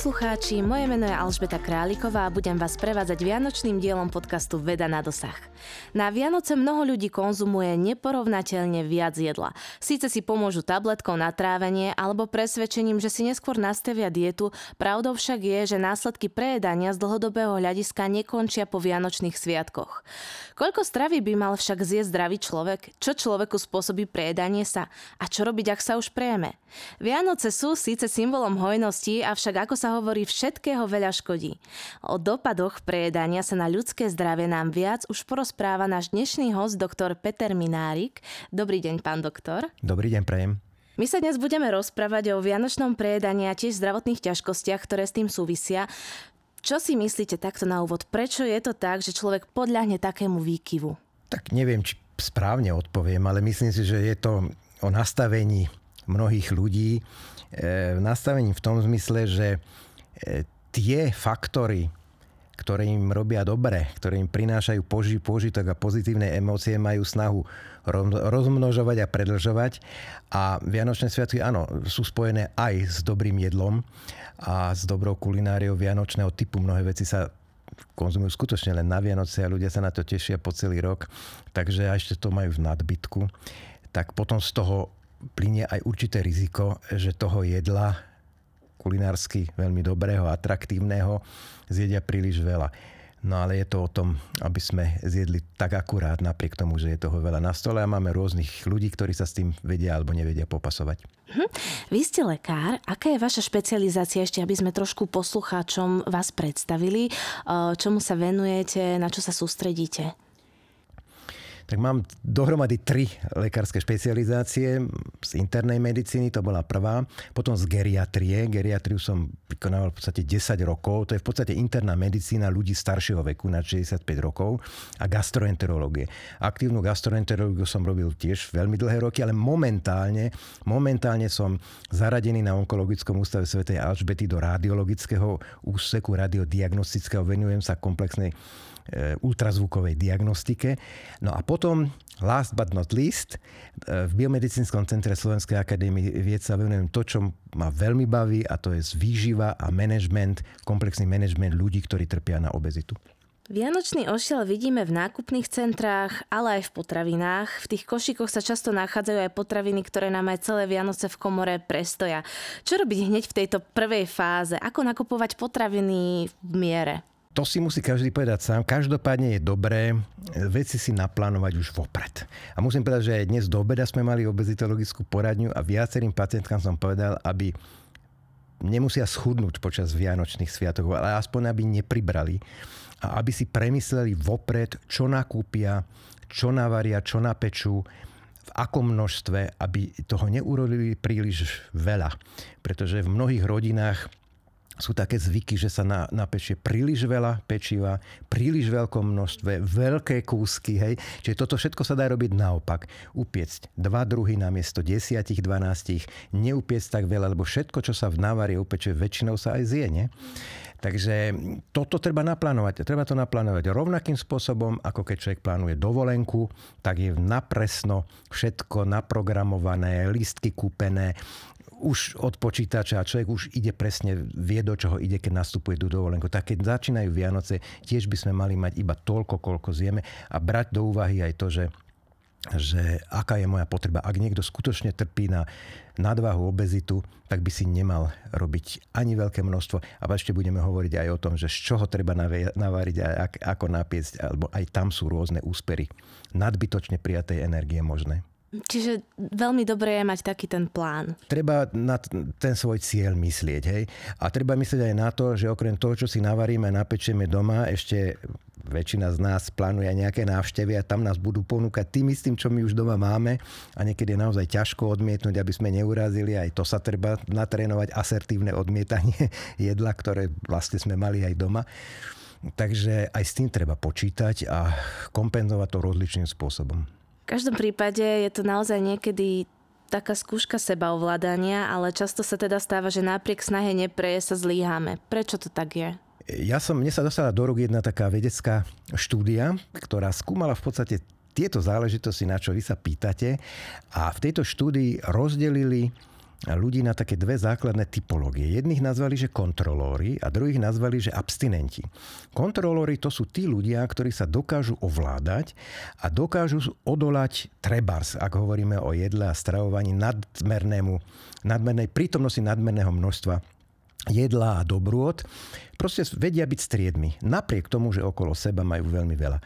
Poslucháči, moje meno je Alžbeta Králiková a budem vás prevádzať vianočným dielom podcastu Veda na dosah. Na Vianoce mnoho ľudí konzumuje neporovnateľne viac jedla. Síce si pomôžu tabletkou na trávenie alebo presvedčením, že si neskôr nastavia dietu, pravdou však je, že následky prejedania z dlhodobého hľadiska nekončia po vianočných sviatkoch. Koľko stravy by mal však zjesť zdravý človek? Čo človeku spôsobí prejedanie sa? A čo robiť, ak sa už prejeme? Vianoce sú síce symbolom hojnosti, avšak ako sa hovorí, všetkého veľa škodí. O dopadoch prejedania sa na ľudské zdravie nám viac už porozpráva náš dnešný host, doktor Peter Minárik. Dobrý deň, pán doktor. Dobrý deň, prejem. My sa dnes budeme rozprávať o vianočnom prejedaní a tiež zdravotných ťažkostiach, ktoré s tým súvisia. Čo si myslíte takto na úvod? Prečo je to tak, že človek podľahne takému výkyvu? Tak neviem, či správne odpoviem, ale myslím si, že je to o nastavení mnohých ľudí E, nastavení v tom zmysle, že e, tie faktory, ktoré im robia dobre, ktoré im prinášajú poži- požitok a pozitívne emócie, majú snahu rozmnožovať a predlžovať. A Vianočné sviatky, áno, sú spojené aj s dobrým jedlom a s dobrou kulináriou vianočného typu. Mnohé veci sa konzumujú skutočne len na Vianoce a ľudia sa na to tešia po celý rok, takže ešte to majú v nadbytku. Tak potom z toho plinie aj určité riziko, že toho jedla kulinársky veľmi dobrého, atraktívneho zjedia príliš veľa. No ale je to o tom, aby sme zjedli tak akurát napriek tomu, že je toho veľa na stole a máme rôznych ľudí, ktorí sa s tým vedia alebo nevedia popasovať. Hm. Vy ste lekár. Aká je vaša špecializácia ešte, aby sme trošku poslucháčom vás predstavili? Čomu sa venujete, na čo sa sústredíte? Tak mám dohromady tri lekárske špecializácie. Z internej medicíny to bola prvá, potom z geriatrie. Geriatriu som vykonával v podstate 10 rokov. To je v podstate interná medicína ľudí staršieho veku na 65 rokov a gastroenterológie. Aktívnu gastroenterológiu som robil tiež veľmi dlhé roky, ale momentálne, momentálne som zaradený na Onkologickom ústave Sv. Alžbety do radiologického úseku radiodiagnostického. Venujem sa komplexnej ultrazvukovej diagnostike. No a potom, last but not least, e, v Biomedicínskom centre Slovenskej akadémie vied sa venujem to, čo ma veľmi baví a to je výživa a management, komplexný management ľudí, ktorí trpia na obezitu. Vianočný ošiel vidíme v nákupných centrách, ale aj v potravinách. V tých košíkoch sa často nachádzajú aj potraviny, ktoré nám aj celé Vianoce v komore prestoja. Čo robiť hneď v tejto prvej fáze? Ako nakupovať potraviny v miere? To si musí každý povedať sám. Každopádne je dobré veci si naplánovať už vopred. A musím povedať, že aj dnes do obeda sme mali obezitologickú poradňu a viacerým pacientkám som povedal, aby nemusia schudnúť počas Vianočných sviatokov, ale aspoň aby nepribrali a aby si premysleli vopred, čo nakúpia, čo navaria, čo napečú, v akom množstve, aby toho neurobili príliš veľa. Pretože v mnohých rodinách sú také zvyky, že sa na, napečie príliš veľa pečiva, príliš veľkom množstve, veľké kúsky, hej. Čiže toto všetko sa dá robiť naopak. Upiecť dva druhy namiesto desiatich, dvanástich, neupiecť tak veľa, lebo všetko, čo sa v návarie upečie, väčšinou sa aj zje, nie? Takže toto treba naplánovať. Treba to naplánovať rovnakým spôsobom, ako keď človek plánuje dovolenku, tak je napresno všetko naprogramované, listky kúpené, už od počítača a človek už ide presne, vie do čoho ide, keď nastupuje do dovolenku. Tak keď začínajú Vianoce, tiež by sme mali mať iba toľko, koľko zjeme a brať do úvahy aj to, že že aká je moja potreba. Ak niekto skutočne trpí na nadvahu, obezitu, tak by si nemal robiť ani veľké množstvo. A ešte budeme hovoriť aj o tom, že z čoho treba naváriť a ako napiesť, alebo aj tam sú rôzne úspery nadbytočne prijatej energie možné. Čiže veľmi dobré je mať taký ten plán. Treba na ten svoj cieľ myslieť, hej. A treba myslieť aj na to, že okrem toho, čo si navaríme, napečieme doma, ešte väčšina z nás plánuje nejaké návštevy a tam nás budú ponúkať tým istým, čo my už doma máme a niekedy je naozaj ťažko odmietnúť, aby sme neurazili. Aj to sa treba natrénovať, asertívne odmietanie jedla, ktoré vlastne sme mali aj doma. Takže aj s tým treba počítať a kompenzovať to rozličným spôsobom. Každom prípade je to naozaj niekedy taká skúška seba ovládania, ale často sa teda stáva, že napriek snahe nepreje sa zlíhame. Prečo to tak je? Ja som, mne sa dostala do rúk jedna taká vedecká štúdia, ktorá skúmala v podstate tieto záležitosti, na čo vy sa pýtate. A v tejto štúdii rozdelili ľudí na také dve základné typológie. Jedných nazvali, že kontrolóri a druhých nazvali, že abstinenti. Kontrolóri to sú tí ľudia, ktorí sa dokážu ovládať a dokážu odolať trebars, ak hovoríme o jedle a stravovaní nadmernému, nadmernej prítomnosti nadmerného množstva jedla a dobrôd. Proste vedia byť striedmi, napriek tomu, že okolo seba majú veľmi veľa.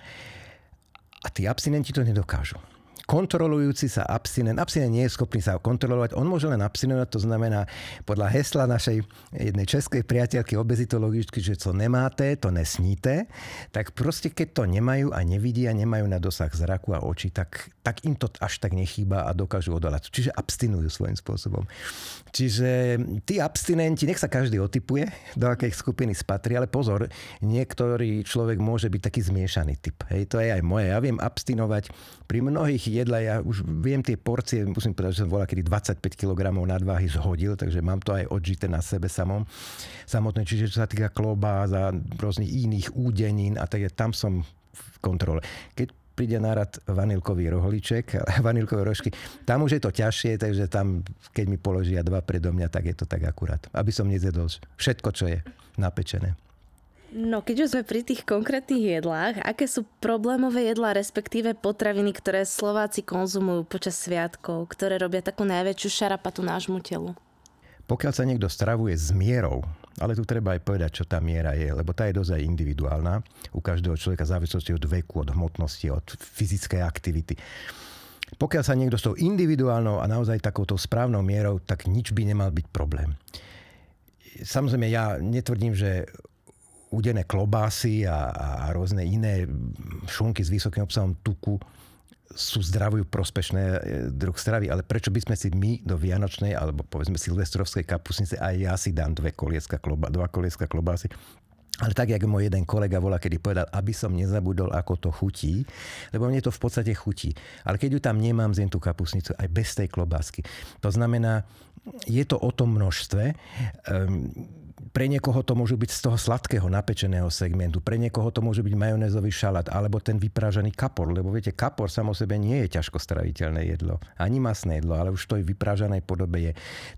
A tí abstinenti to nedokážu kontrolujúci sa abstinent. Abstinent nie je schopný sa kontrolovať, on môže len abstinovať, to znamená podľa hesla našej jednej českej priateľky obezitologičky, že co nemáte, to nesníte, tak proste keď to nemajú a nevidia, nemajú na dosah zraku a očí, tak, tak im to až tak nechýba a dokážu odolať. Čiže abstinujú svojím spôsobom. Čiže tí abstinenti, nech sa každý otypuje, do akej skupiny spatrí, ale pozor, niektorý človek môže byť taký zmiešaný typ. Hej, to je aj moje. Ja viem abstinovať pri mnohých jedla, ja už viem tie porcie, musím povedať, že som volal kedy 25 kg nadváhy zhodil, takže mám to aj odžité na sebe samom. Samotné, čiže čo sa týka klobás a rôznych iných údenín a tak tam som v kontrole. Keď príde nárad vanilkový rohliček, vanilkové rožky. Tam už je to ťažšie, takže tam, keď mi položia dva predo mňa, tak je to tak akurát. Aby som nezjedol všetko, čo je napečené. No keď už sme pri tých konkrétnych jedlách, aké sú problémové jedlá, respektíve potraviny, ktoré Slováci konzumujú počas sviatkov, ktoré robia takú najväčšiu šarapatu nášmu telu? Pokiaľ sa niekto stravuje s mierou, ale tu treba aj povedať, čo tá miera je, lebo tá je dosť aj individuálna u každého človeka v závislosti od veku, od hmotnosti, od fyzickej aktivity. Pokiaľ sa niekto s tou individuálnou a naozaj takouto správnou mierou, tak nič by nemal byť problém. Samozrejme, ja netvrdím, že udené klobásy a, a rôzne iné šunky s vysokým obsahom tuku sú zdravujú prospešné e, druh stravy, ale prečo by sme si my do Vianočnej alebo povedzme silvestrovskej kapusnice aj ja si dám dve kolieska kloba, dva kolieska klobásy, ale tak, jak môj jeden kolega volá, kedy povedal, aby som nezabudol, ako to chutí, lebo mne to v podstate chutí. Ale keď ju tam nemám, zjem tú kapusnicu aj bez tej klobásky. To znamená, je to o tom množstve. Um, pre niekoho to môže byť z toho sladkého napečeného segmentu, pre niekoho to môže byť majonézový šalát alebo ten vyprážaný kapor, lebo viete, kapor samo sebe nie je ťažko straviteľné jedlo, ani masné jedlo, ale už to v vyprážanej podobe je.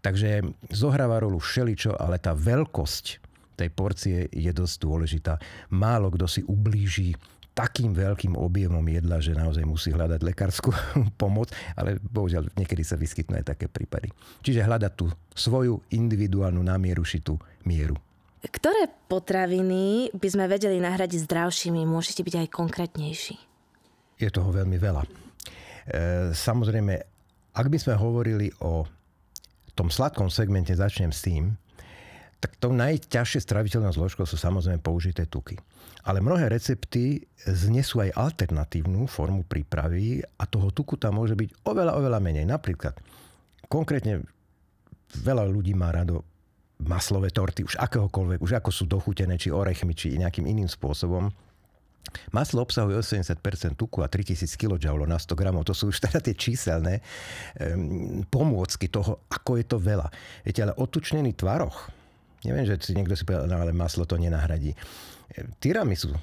Takže zohráva rolu všeličo, ale tá veľkosť tej porcie je dosť dôležitá. Málo kto si ublíži takým veľkým objemom jedla, že naozaj musí hľadať lekárskú pomoc, ale bohužiaľ niekedy sa vyskytnú aj také prípady. Čiže hľadať tú svoju individuálnu námieru šitú mieru. Ktoré potraviny by sme vedeli nahradiť zdravšími? Môžete byť aj konkrétnejší. Je toho veľmi veľa. E, samozrejme, ak by sme hovorili o tom sladkom segmente, začnem s tým, tak tou najťažšie straviteľnou zložkou sú samozrejme použité tuky. Ale mnohé recepty znesú aj alternatívnu formu prípravy a toho tuku tam môže byť oveľa, oveľa menej. Napríklad, konkrétne veľa ľudí má rado maslové torty, už akéhokoľvek, už ako sú dochutené, či orechmi, či nejakým iným spôsobom. Maslo obsahuje 80% tuku a 3000 kJ na 100 gramov. To sú už teda tie číselné um, pomôcky toho, ako je to veľa. Viete, ale otučnený tvaroch, neviem, že si niekto si povedal, no, ale maslo to nenahradí. Tiramisu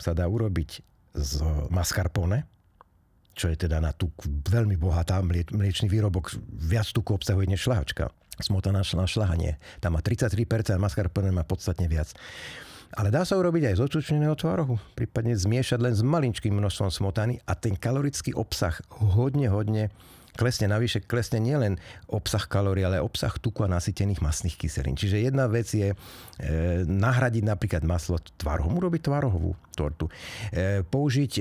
sa dá urobiť z mascarpone, čo je teda na tuk veľmi bohatá mliečný výrobok, viac tuku obsahuje než šlahačka. Smotana na šlahanie. Tam má 33%, mascarpone má podstatne viac. Ale dá sa urobiť aj z očučneného tvarohu, prípadne zmiešať len s malinčkým množstvom smotany a ten kalorický obsah hodne, hodne klesne navyše, klesne nielen obsah kalórií, ale obsah tuku a nasytených masných kyselín. Čiže jedna vec je e, nahradiť napríklad maslo tvarohom, urobiť tvarohovú tortu, e, použiť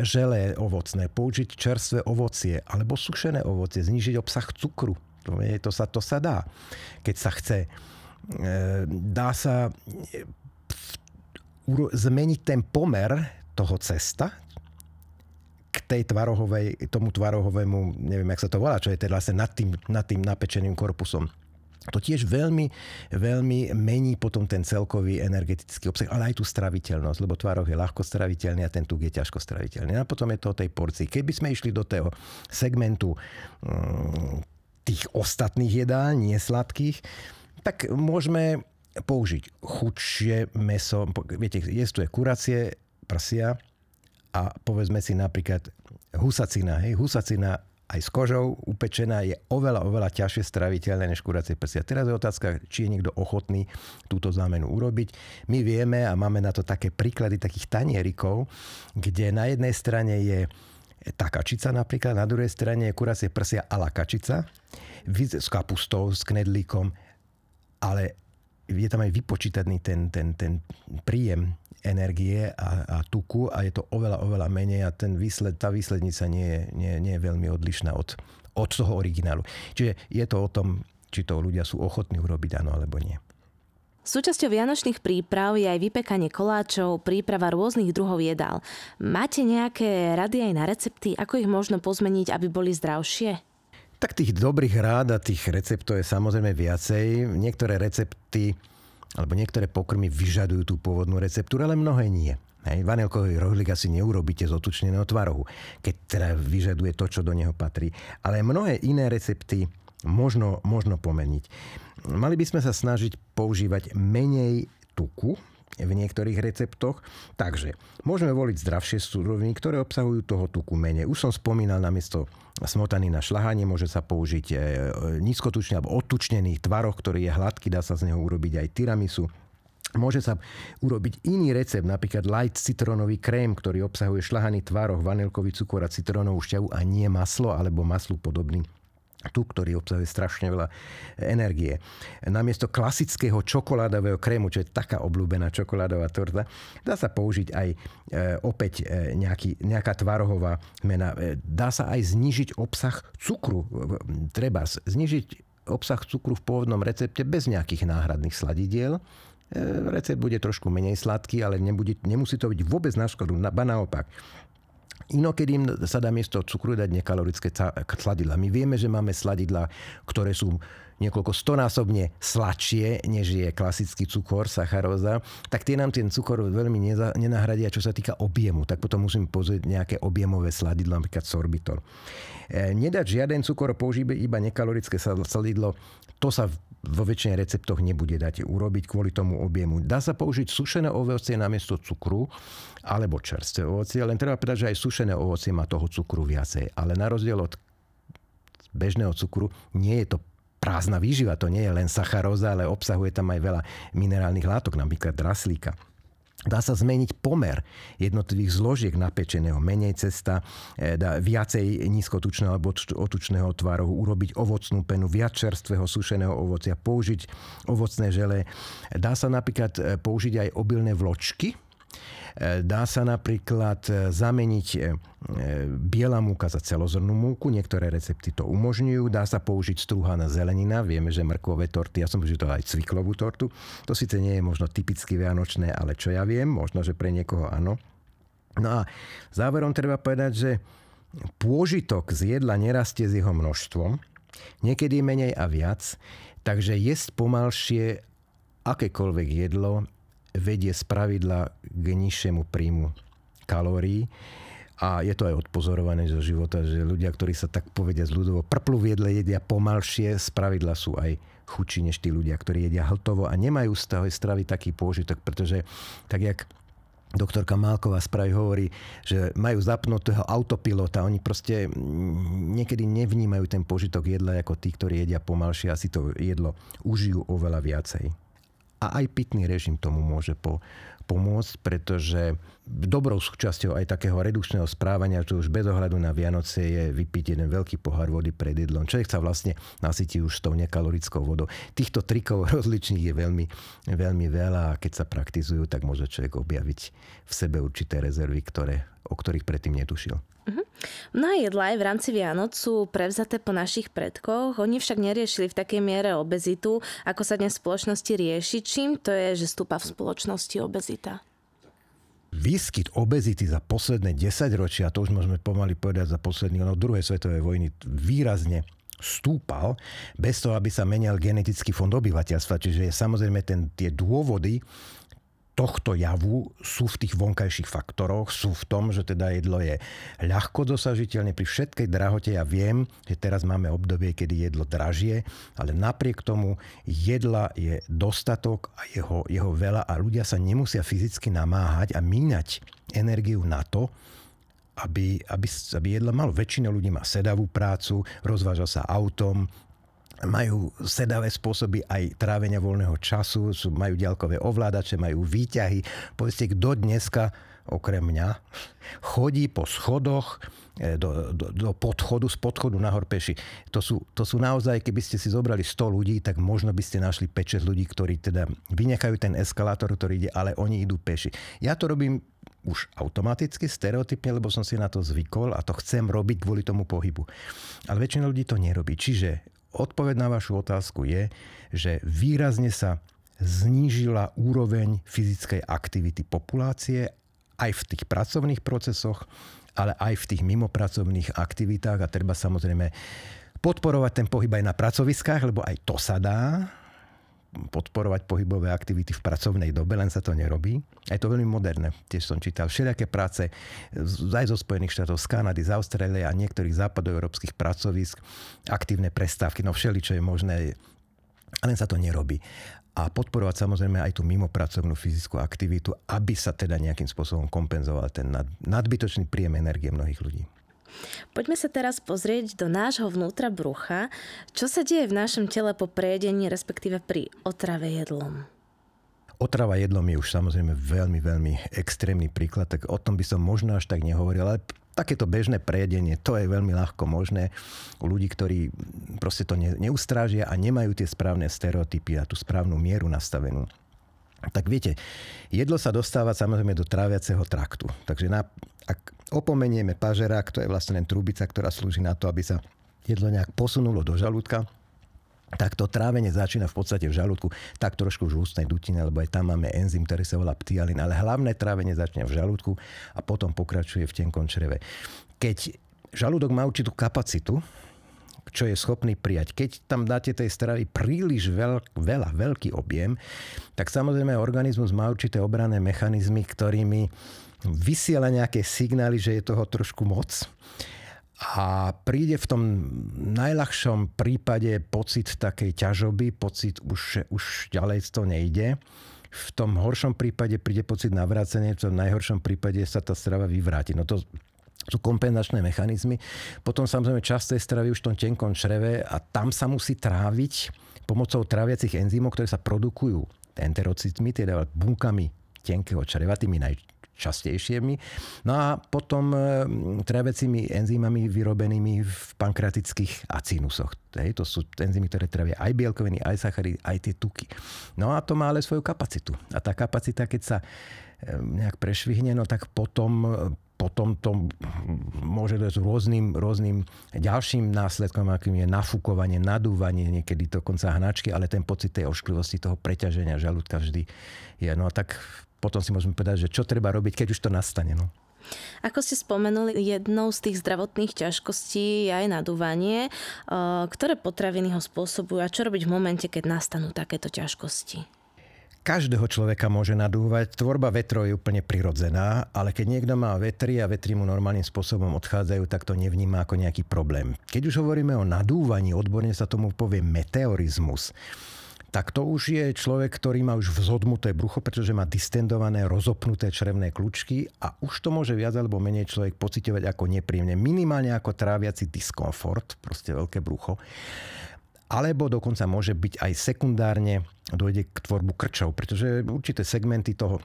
želé ovocné, použiť čerstvé ovocie alebo sušené ovocie, znižiť obsah cukru. To, je, to, sa, to sa dá, keď sa chce. E, dá sa e, zmeniť ten pomer toho cesta, tej tvarohovej, tomu tvarohovému, neviem, jak sa to volá, čo je teda vlastne nad tým, nad tým napečeným korpusom to tiež veľmi, veľmi mení potom ten celkový energetický obsah, ale aj tú straviteľnosť, lebo tvároch je ľahko straviteľný a ten tuk je ťažko straviteľný. A potom je to o tej porcii. Keby sme išli do toho segmentu mm, tých ostatných jedál, nie sladkých, tak môžeme použiť chudšie meso. Viete, je kuracie prsia a povedzme si napríklad husacina. Hej, husacina aj s kožou upečená je oveľa, oveľa ťažšie straviteľné než kuracie prsia. Teraz je otázka, či je niekto ochotný túto zámenu urobiť. My vieme a máme na to také príklady takých tanierikov, kde na jednej strane je tá kačica napríklad, na druhej strane je kuracie prsia a la kačica s kapustou, s knedlíkom, ale je tam aj vypočítaný ten, ten, ten príjem energie a, a tuku a je to oveľa, oveľa menej a ten výsled, tá výslednica nie je, nie, nie je veľmi odlišná od, od toho originálu. Čiže je to o tom, či to ľudia sú ochotní urobiť áno alebo nie. Súčasťou vianočných príprav je aj vypekanie koláčov, príprava rôznych druhov jedál. Máte nejaké rady aj na recepty, ako ich možno pozmeniť, aby boli zdravšie? Tak tých dobrých rád a tých receptov je samozrejme viacej. Niektoré recepty alebo niektoré pokrmy vyžadujú tú pôvodnú receptúru, ale mnohé nie. Hej, vanilkový rohlík asi neurobíte z otučneného tvarohu, keď teda vyžaduje to, čo do neho patrí. Ale mnohé iné recepty možno, možno pomeniť. Mali by sme sa snažiť používať menej tuku, v niektorých receptoch. Takže môžeme voliť zdravšie súroviny, ktoré obsahujú toho tuku menej. Už som spomínal namiesto smotany na šľahanie môže sa použiť e, nízkotučný alebo odtučnený tvaroh, ktorý je hladký, dá sa z neho urobiť aj tiramisu. Môže sa urobiť iný recept, napríklad light citrónový krém, ktorý obsahuje šľahaný tvaroh, vanilkový cukor a citrónovú šťavu a nie maslo alebo maslu podobný tu, ktorý obsahuje strašne veľa energie. Namiesto klasického čokoládového krému, čo je taká obľúbená čokoládová torta, dá sa použiť aj e, opäť e, nejaký, nejaká tvarohová mena. E, dá sa aj znižiť obsah cukru. Treba znižiť obsah cukru v pôvodnom recepte bez nejakých náhradných sladidiel. Recept bude trošku menej sladký, ale nebude, nemusí to byť vôbec na škodu, ba naopak. Inokedy im sa dá miesto cukru dať nekalorické sladidla. My vieme, že máme sladidla, ktoré sú niekoľko stonásobne sladšie, než je klasický cukor, sacharóza, tak tie nám ten cukor veľmi nenahradia, čo sa týka objemu. Tak potom musím pozrieť nejaké objemové sladidlo, napríklad sorbitol. E, nedať žiaden cukor, používať iba nekalorické sladidlo, to sa vo väčšine receptoch nebude dať urobiť kvôli tomu objemu. Dá sa použiť sušené ovocie namiesto cukru alebo čerstvé ovocie, len treba povedať, že aj sušené ovocie má toho cukru viacej. Ale na rozdiel od bežného cukru nie je to prázdna výživa, to nie je len sacharóza, ale obsahuje tam aj veľa minerálnych látok, napríklad draslíka. Dá sa zmeniť pomer jednotlivých zložiek napečeného, menej cesta, e, dá viacej nízkotučného alebo otučného tvarohu, urobiť ovocnú penu, viac čerstvého sušeného ovocia, použiť ovocné žele. Dá sa napríklad e, použiť aj obilné vločky, dá sa napríklad e, zameniť e, biela múka za celozrnú múku, niektoré recepty to umožňujú, dá sa použiť strúhaná zelenina, vieme, že mrkvové torty, ja som použil aj cviklovú tortu, to síce nie je možno typicky vianočné, ale čo ja viem, možno, že pre niekoho áno. No a záverom treba povedať, že pôžitok z jedla nerastie s jeho množstvom, niekedy menej a viac, takže jesť pomalšie akékoľvek jedlo vedie z pravidla k nižšiemu príjmu kalórií. A je to aj odpozorované zo života, že ľudia, ktorí sa tak povedia z ľudovo prplú v jedle, jedia pomalšie, z pravidla sú aj chudší než tí ľudia, ktorí jedia hltovo a nemajú z toho stravy taký pôžitok, pretože tak jak doktorka Málková spraví hovorí, že majú zapnutého autopilota, oni proste niekedy nevnímajú ten požitok jedla ako tí, ktorí jedia pomalšie a si to jedlo užijú oveľa viacej a aj pitný režim tomu môže po, pomôcť, pretože dobrou súčasťou aj takého redukčného správania, čo už bez ohľadu na Vianoce je vypiť jeden veľký pohár vody pred jedlom. Človek sa vlastne nasytí už tou nekalorickou vodou. Týchto trikov rozličných je veľmi, veľmi veľa a keď sa praktizujú, tak môže človek objaviť v sebe určité rezervy, ktoré, o ktorých predtým netušil. Uh-huh. Mnohé jedlá aj v rámci Vianoc sú prevzaté po našich predkoch, oni však neriešili v takej miere obezitu, ako sa dnes v spoločnosti rieši. Čím to je, že stúpa v spoločnosti obezita? výskyt obezity za posledné 10 ročia, to už môžeme pomaly povedať za posledný, no druhej svetovej vojny výrazne stúpal bez toho, aby sa menil genetický fond obyvateľstva. Čiže samozrejme ten, tie dôvody tohto javu sú v tých vonkajších faktoroch, sú v tom, že teda jedlo je ľahko dosažiteľné pri všetkej drahote. Ja viem, že teraz máme obdobie, kedy jedlo dražie, ale napriek tomu jedla je dostatok a jeho, jeho veľa a ľudia sa nemusia fyzicky namáhať a míňať energiu na to, aby, aby, aby jedlo malo. Väčšina ľudí má sedavú prácu, rozváža sa autom, majú sedavé spôsoby aj trávenia voľného času, sú, majú ďalkové ovládače, majú výťahy. Povedzte, kto dneska, okrem mňa, chodí po schodoch e, do, do, do podchodu, z podchodu nahor peši. To sú, to sú naozaj, keby ste si zobrali 100 ľudí, tak možno by ste našli 5 ľudí, ktorí teda vynechajú ten eskalátor, ktorý ide, ale oni idú peši. Ja to robím už automaticky, stereotypne, lebo som si na to zvykol a to chcem robiť kvôli tomu pohybu. Ale väčšina ľudí to nerobí. Čiže odpoveď na vašu otázku je, že výrazne sa znížila úroveň fyzickej aktivity populácie aj v tých pracovných procesoch, ale aj v tých mimopracovných aktivitách. A treba samozrejme podporovať ten pohyb aj na pracoviskách, lebo aj to sa dá podporovať pohybové aktivity v pracovnej dobe, len sa to nerobí. A je to veľmi moderné. Tiež som čítal všelijaké práce aj zo Spojených štátov, z Kanady, z Austrálie a niektorých západoeurópskych pracovisk, aktívne prestávky, no všeli, čo je možné, len sa to nerobí. A podporovať samozrejme aj tú mimopracovnú fyzickú aktivitu, aby sa teda nejakým spôsobom kompenzoval ten nadbytočný príjem energie mnohých ľudí. Poďme sa teraz pozrieť do nášho vnútra brucha, čo sa deje v našom tele po prejedení, respektíve pri otrave jedlom. Otrava jedlom je už samozrejme veľmi, veľmi extrémny príklad, tak o tom by som možno až tak nehovoril, ale takéto bežné prejedenie, to je veľmi ľahko možné u ľudí, ktorí proste to neustrážia a nemajú tie správne stereotypy a tú správnu mieru nastavenú. Tak viete, jedlo sa dostáva samozrejme do tráviaceho traktu. Takže na, ak opomenieme pažerák, to je vlastne len trubica, ktorá slúži na to, aby sa jedlo nejak posunulo do žalúdka, tak to trávenie začína v podstate v žalúdku, tak trošku v ústnej dutine, lebo aj tam máme enzym, ktorý sa volá ptialin, ale hlavné trávenie začne v žalúdku a potom pokračuje v tenkom čreve. Keď žalúdok má určitú kapacitu, čo je schopný prijať. Keď tam dáte tej stravy príliš veľ, veľa, veľký objem, tak samozrejme organizmus má určité obranné mechanizmy, ktorými vysiela nejaké signály, že je toho trošku moc. A príde v tom najľahšom prípade pocit takej ťažoby, pocit už, už ďalej to nejde. V tom horšom prípade príde pocit navrácenia, v tom najhoršom prípade sa tá strava vyvráti. No to sú kompenzačné mechanizmy. Potom samozrejme časť tej stravy už v tom tenkom čreve a tam sa musí tráviť pomocou tráviacich enzymov, ktoré sa produkujú enterocitmi, teda bunkami tenkého čreva, tými naj, častejšími. No a potom e, travecími enzymami vyrobenými v pankreatických acinusoch. Hej, to sú enzymy, ktoré travia aj bielkoviny, aj sacharidy, aj tie tuky. No a to má ale svoju kapacitu. A tá kapacita, keď sa e, nejak prešvihne, no tak potom e, potom to môže dojsť rôznym, rôznym ďalším následkom, akým je nafúkovanie, nadúvanie, niekedy dokonca hnačky, ale ten pocit tej ošklivosti, toho preťaženia žalúdka vždy je. No a tak potom si môžeme povedať, že čo treba robiť, keď už to nastane. No. Ako ste spomenuli, jednou z tých zdravotných ťažkostí je aj nadúvanie. Ktoré potraviny ho spôsobujú a čo robiť v momente, keď nastanú takéto ťažkosti? Každého človeka môže nadúvať. Tvorba vetrov je úplne prirodzená, ale keď niekto má vetry a vetry mu normálnym spôsobom odchádzajú, tak to nevníma ako nejaký problém. Keď už hovoríme o nadúvaní, odborne sa tomu povie meteorizmus tak to už je človek, ktorý má už vzodmuté brucho, pretože má distendované, rozopnuté črevné kľúčky a už to môže viac alebo menej človek pocitovať ako nepríjemne, minimálne ako tráviaci diskomfort, proste veľké brucho. Alebo dokonca môže byť aj sekundárne dojde k tvorbu krčov, pretože určité segmenty toho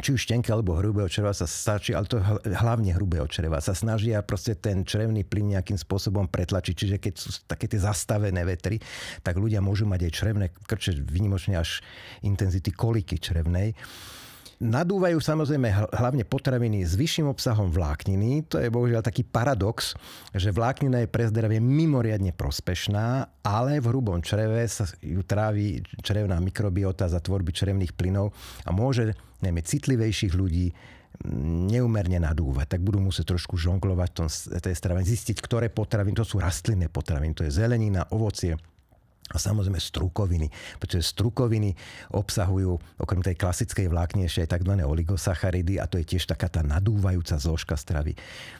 či už tenké alebo hrubého čreva sa stačí, ale to hlavne hrubého čreva, sa snažia proste ten črevný plyn nejakým spôsobom pretlačiť. Čiže keď sú také tie zastavené vetry, tak ľudia môžu mať aj črevné krče, vynimočne až intenzity koliky črevnej. Nadúvajú samozrejme hlavne potraviny s vyšším obsahom vlákniny. To je bohužiaľ taký paradox, že vláknina je pre zdravie mimoriadne prospešná, ale v hrubom čreve sa ju trávi črevná mikrobiota za tvorby črevných plynov a môže najmä citlivejších ľudí neumerne nadúvať, tak budú musieť trošku žonglovať v tej strave, zistiť, ktoré potraviny, to sú rastlinné potraviny, to je zelenina, ovocie, a samozrejme strukoviny, pretože strukoviny obsahujú okrem tej klasickej vlákne aj tzv. oligosacharidy a to je tiež taká tá nadúvajúca zložka stravy.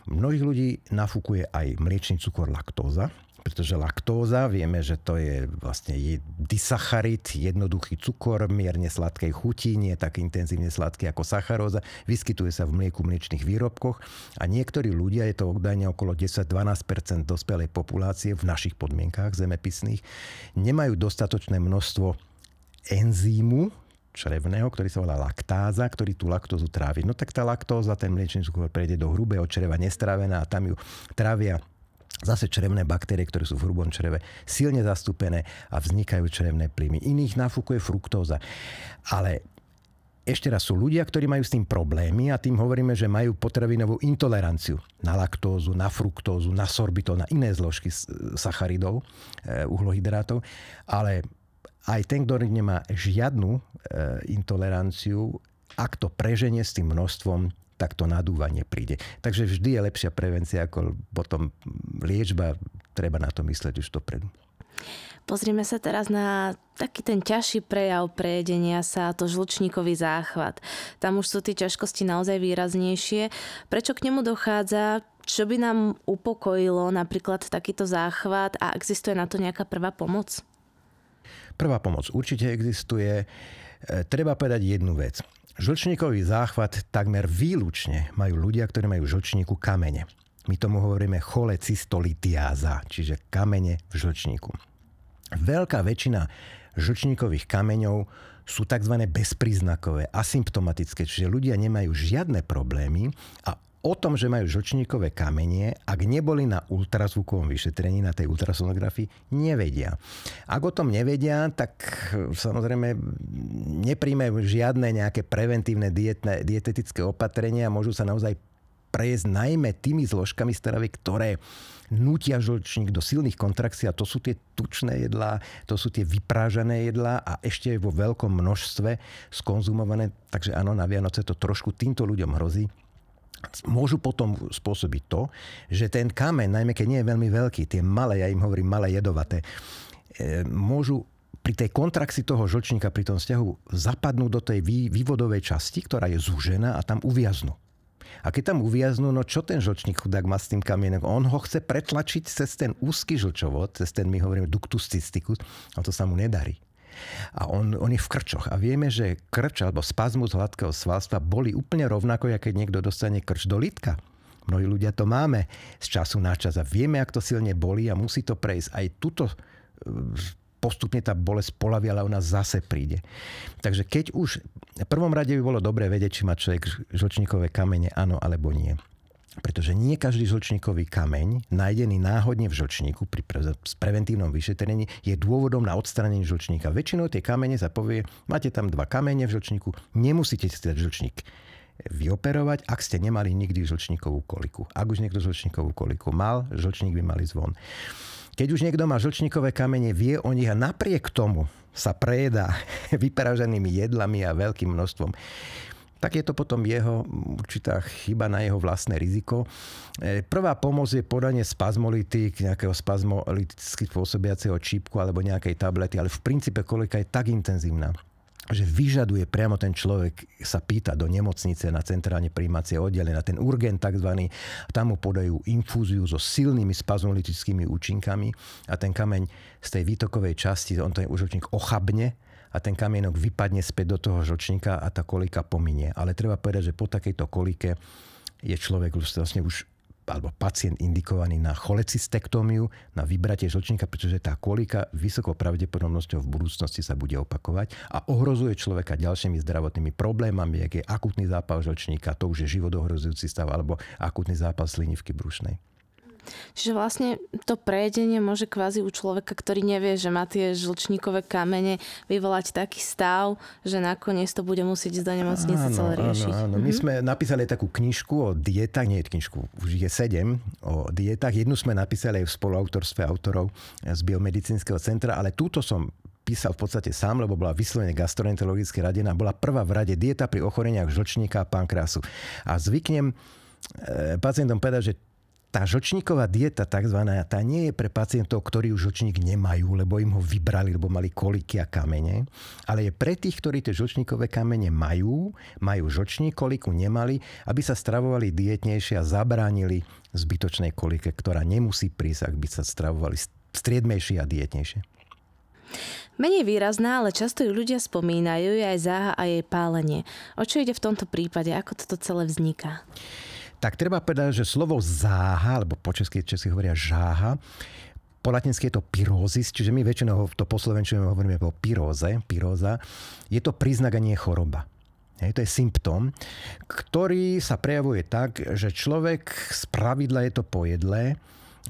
Mnohých ľudí nafúkuje aj mliečný cukor laktóza, pretože laktóza, vieme, že to je vlastne disacharid, jednoduchý cukor, mierne sladkej chuti, nie tak intenzívne sladký ako sacharóza, vyskytuje sa v mlieku, mliečných výrobkoch a niektorí ľudia, je to údajne okolo 10-12% dospelej populácie v našich podmienkách zemepisných, nemajú dostatočné množstvo enzýmu, črevného, ktorý sa volá laktáza, ktorý tú laktózu trávi. No tak tá laktóza, ten mliečný cukor prejde do hrubého čreva nestrávená a tam ju trávia zase črevné baktérie, ktoré sú v hrubom čreve silne zastúpené a vznikajú črevné plymy. Iných nafúkuje fruktóza. Ale ešte raz sú ľudia, ktorí majú s tým problémy a tým hovoríme, že majú potravinovú intoleranciu na laktózu, na fruktózu, na sorbitol, na iné zložky sacharidov, e, uhlohydrátov, ale aj ten, ktorý nemá žiadnu e, intoleranciu, ak to preženie s tým množstvom, tak to nadúvanie príde. Takže vždy je lepšia prevencia ako potom liečba. Treba na to mysleť už dopredu. Pozrieme sa teraz na taký ten ťažší prejav prejedenia sa, to žlčníkový záchvat. Tam už sú tie ťažkosti naozaj výraznejšie. Prečo k nemu dochádza? Čo by nám upokojilo napríklad takýto záchvat a existuje na to nejaká prvá pomoc? Prvá pomoc určite existuje. E, treba povedať jednu vec. Žlčníkový záchvat takmer výlučne majú ľudia, ktorí majú žlčníku kamene. My tomu hovoríme cholecystolitiáza, čiže kamene v žlčníku. Veľká väčšina žlčníkových kameňov sú tzv. bezpríznakové, asymptomatické, čiže ľudia nemajú žiadne problémy a o tom, že majú žlčníkové kamenie, ak neboli na ultrazvukovom vyšetrení, na tej ultrasonografii, nevedia. Ak o tom nevedia, tak samozrejme nepríjmajú žiadne nejaké preventívne dietné, dietetické opatrenia, môžu sa naozaj prejsť najmä tými zložkami stravy, ktoré nutia žlčník do silných kontrakcií a to sú tie tučné jedlá, to sú tie vyprážané jedlá a ešte vo veľkom množstve skonzumované. Takže áno, na Vianoce to trošku týmto ľuďom hrozí môžu potom spôsobiť to, že ten kameň, najmä keď nie je veľmi veľký, tie malé, ja im hovorím malé jedovaté, e, môžu pri tej kontrakcii toho žlčníka, pri tom vzťahu zapadnúť do tej vývodovej časti, ktorá je zúžená a tam uviaznú. A keď tam uviaznú, no čo ten žlčník chudák má s tým kamienom? On ho chce pretlačiť cez ten úzky žlčovod, cez ten, my hovoríme, ductus cysticus, a to sa mu nedarí. A on, on je v krčoch. A vieme, že krč alebo spazmus hladkého svalstva boli úplne rovnako, ako keď niekto dostane krč do litka. Mnohí ľudia to máme z času na čas a vieme, ak to silne boli a musí to prejsť. Aj tuto e, postupne tá bolesť polaví, ale ona zase príde. Takže keď už v prvom rade by bolo dobre vedieť, či má človek žlčníkové kamene, áno alebo nie. Pretože nie každý žlčníkový kameň, nájdený náhodne v žlčníku pri pre, preventívnom vyšetrení, je dôvodom na odstranenie žlčníka. Väčšinou tie kamene sa povie, máte tam dva kamene v žlčníku, nemusíte si dať žlčník vyoperovať, ak ste nemali nikdy žlčníkovú koliku. Ak už niekto žlčníkovú koliku mal, žlčník by mali zvon. Keď už niekto má žlčníkové kamene, vie o nich a napriek tomu sa prejedá vypraženými jedlami a veľkým množstvom tak je to potom jeho určitá chyba na jeho vlastné riziko. E, prvá pomoc je podanie spazmolitik, nejakého spazmoliticky spôsobiaceho čípku alebo nejakej tablety, ale v princípe kolika je tak intenzívna, že vyžaduje priamo ten človek, sa pýta do nemocnice na centrálne príjmacie oddelenie, na ten urgent tzv. Tam mu podajú infúziu so silnými spazmolitickými účinkami a ten kameň z tej výtokovej časti, on ten úžočník ochabne a ten kamienok vypadne späť do toho žlčníka a tá kolika pominie. Ale treba povedať, že po takejto kolike je človek vlastne už alebo pacient indikovaný na cholecystektómiu, na vybratie žlčníka, pretože tá kolika vysokou pravdepodobnosťou v budúcnosti sa bude opakovať a ohrozuje človeka ďalšími zdravotnými problémami, jak je akutný zápal žlčníka, to už je životohrozujúci stav, alebo akutný zápal slinivky brušnej. Čiže vlastne to prejedenie môže kvázi u človeka, ktorý nevie, že má tie žlčníkové kamene, vyvolať taký stav, že nakoniec to bude musieť ísť do nemocnice áno, celé riešiť. Áno, áno. My mhm. sme napísali takú knižku o dietách, nie knižku, už je sedem o dietách. Jednu sme napísali aj v spoluautorstve autorov z Biomedicínskeho centra, ale túto som písal v podstate sám, lebo bola vyslovene gastroenterologicky radená. Bola prvá v rade dieta pri ochoreniach žlčníka a pankrásu. A zvyknem e, pacientom povedať, že tá žlčníková dieta tzv. tá nie je pre pacientov, ktorí už žlčník nemajú, lebo im ho vybrali, lebo mali koliky a kamene, ale je pre tých, ktorí tie žlčníkové kamene majú, majú žlčník, koliku nemali, aby sa stravovali dietnejšie a zabránili zbytočnej kolike, ktorá nemusí prísť, ak by sa stravovali striedmejšie a dietnejšie. Menej výrazná, ale často ju ľudia spomínajú, aj záha a jej pálenie. O čo ide v tomto prípade? Ako toto celé vzniká? Tak treba povedať, že slovo záha, alebo po česky, česky hovoria žáha, po latinsky je to pyrózis, čiže my väčšinou to po slovenčine hovoríme o pyróze, pyróza. Je to príznak a nie choroba. Hej, to je symptóm, ktorý sa prejavuje tak, že človek z pravidla je to pojedlé,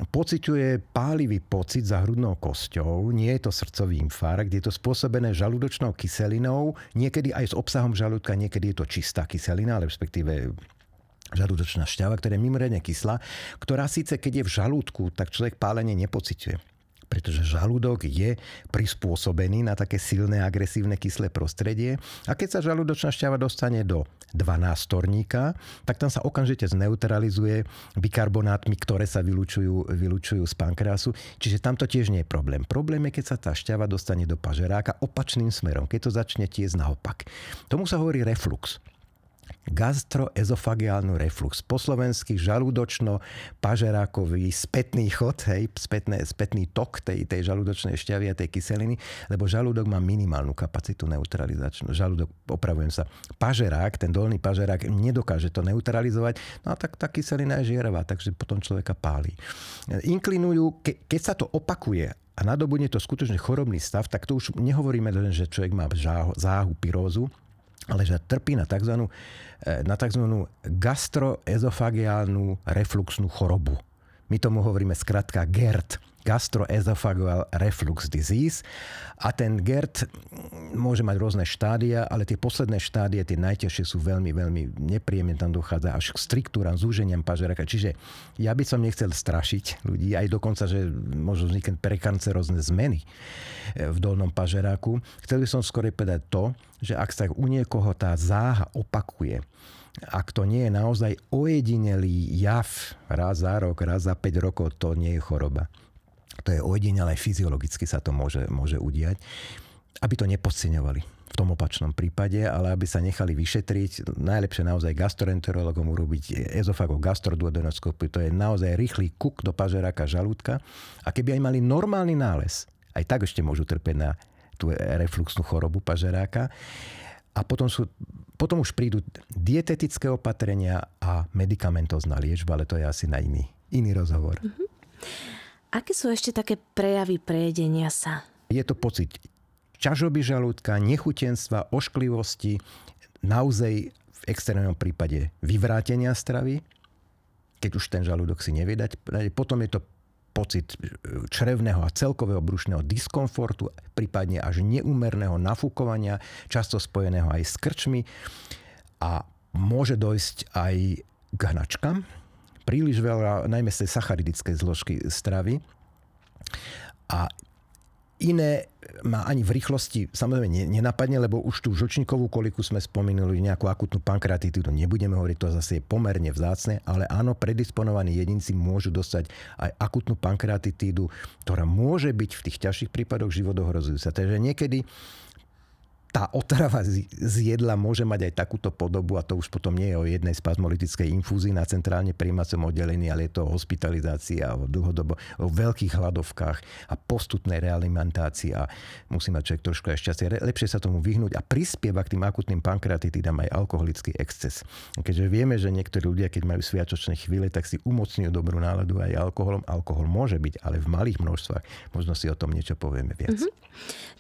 pociťuje pálivý pocit za hrudnou kosťou, nie je to srdcový infarkt, je to spôsobené žalúdočnou kyselinou, niekedy aj s obsahom žalúdka, niekedy je to čistá kyselina, respektíve žalúdočná šťava, ktorá je mimoriadne kyslá, ktorá síce keď je v žalúdku, tak človek pálenie nepociťuje pretože žalúdok je prispôsobený na také silné, agresívne kyslé prostredie. A keď sa žalúdočná šťava dostane do 12 torníka, tak tam sa okamžite zneutralizuje bikarbonátmi, ktoré sa vylučujú, vylučujú z pankreasu. Čiže tam to tiež nie je problém. Problém je, keď sa tá šťava dostane do pažeráka opačným smerom, keď to začne tiesť naopak. Tomu sa hovorí reflux gastroezofagiálny reflux. Po slovensky žalúdočno-pažerákový spätný chod, hej, spätné, spätný tok tej, tej žalúdočnej šťavy a tej kyseliny, lebo žalúdok má minimálnu kapacitu neutralizačnú. Žalúdok, opravujem sa, pažerák, ten dolný pažerák nedokáže to neutralizovať, no a tak tá kyselina je žieravá, takže potom človeka pálí. Inklinujú, ke, keď sa to opakuje a nadobudne to skutočne chorobný stav, tak to už nehovoríme len, že človek má záhu, záhu pyrózu, ale že trpí na tzv. Eh, na tzv. gastroezofagiálnu refluxnú chorobu. My tomu hovoríme skratka GERD, gastroesophageal reflux disease. A ten GERD môže mať rôzne štádia, ale tie posledné štádie, tie najťažšie sú veľmi, veľmi nepríjemne. Tam dochádza až k striktúram, zúženiam pažeraka. Čiže ja by som nechcel strašiť ľudí, aj dokonca, že môžu vzniknúť prekancerozne zmeny eh, v dolnom pažeráku. Chcel by som skôr povedať to, že ak sa u niekoho tá záha opakuje, ak to nie je naozaj ojedinelý jav raz za rok, raz za 5 rokov, to nie je choroba. To je ojedinelé, fyziologicky sa to môže, môže udiať. Aby to nepodceňovali v tom opačnom prípade, ale aby sa nechali vyšetriť, najlepšie naozaj gastroenterologom urobiť ezofago gastroduodenoskopiu, to je naozaj rýchly kuk do pažeráka žalúdka. A keby aj mali normálny nález, aj tak ešte môžu trpeť na tú refluxnú chorobu pažeráka. A potom sú potom už prídu dietetické opatrenia a medicamentozná liečba, ale to je asi na iný, iný rozhovor. Uh-huh. Aké sú ešte také prejavy prejedenia sa? Je to pocit čažoby žalúdka, nechutenstva, ošklivosti, naozaj v extrémnom prípade vyvrátenia stravy, keď už ten žalúdok si nevie dať. Potom je to pocit e, črevného a celkového brušného diskomfortu, prípadne až neúmerného nafúkovania, často spojeného aj s krčmi a môže dojsť aj k hnačkám. Príliš veľa, najmä z tej sacharidickej zložky stravy. A iné ma ani v rýchlosti samozrejme nenapadne, lebo už tú žlčníkovú koliku sme spomínali, nejakú akutnú pankreatitídu nebudeme hovoriť, to zase je pomerne vzácne, ale áno, predisponovaní jedinci môžu dostať aj akutnú pankreatitídu, ktorá môže byť v tých ťažších prípadoch životohrozujúca. Takže niekedy tá otrava z, jedla môže mať aj takúto podobu a to už potom nie je o jednej spazmolitickej infúzii na centrálne príjmacom oddelení, ale je to o hospitalizácii a o dlhodobo, o veľkých hladovkách a postupnej realimentácii a musí mať človek trošku aj šťastie. Lepšie sa tomu vyhnúť a prispieva k tým akutným pankreatitidám aj alkoholický exces. Keďže vieme, že niektorí ľudia, keď majú sviatočné chvíle, tak si umocňujú dobrú náladu aj alkoholom. Alkohol môže byť, ale v malých množstvách. Možno si o tom niečo povieme viac. Mm-hmm.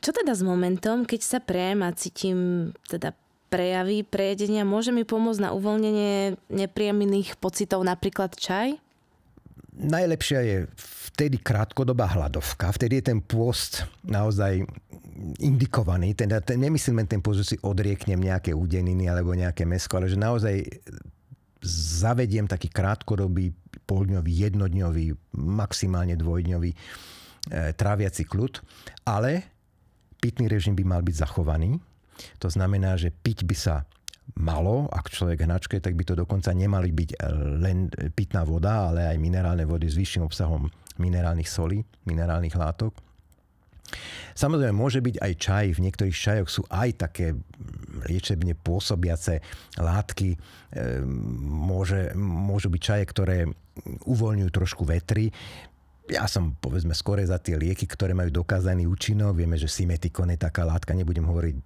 Čo teda s momentom, keď sa prejem a cítim teda prejavy prejedenia, môže mi pomôcť na uvoľnenie nepríjemných pocitov, napríklad čaj? Najlepšia je vtedy krátkodobá hladovka. Vtedy je ten pôst naozaj indikovaný. Teda, ten, nemyslím len ten pôst, že si odrieknem nejaké údeniny alebo nejaké mesko, ale že naozaj zavediem taký krátkodobý, poldňový, jednodňový, maximálne dvojdňový e, tráviaci kľud. Ale pitný režim by mal byť zachovaný. To znamená, že piť by sa malo, ak človek hnačke, tak by to dokonca nemali byť len pitná voda, ale aj minerálne vody s vyšším obsahom minerálnych solí, minerálnych látok. Samozrejme, môže byť aj čaj. V niektorých čajoch sú aj také liečebne pôsobiace látky. Ehm, môže, môžu byť čaje, ktoré uvoľňujú trošku vetry ja som povedzme skore za tie lieky, ktoré majú dokázaný účinok. Vieme, že simetikon je taká látka, nebudem hovoriť,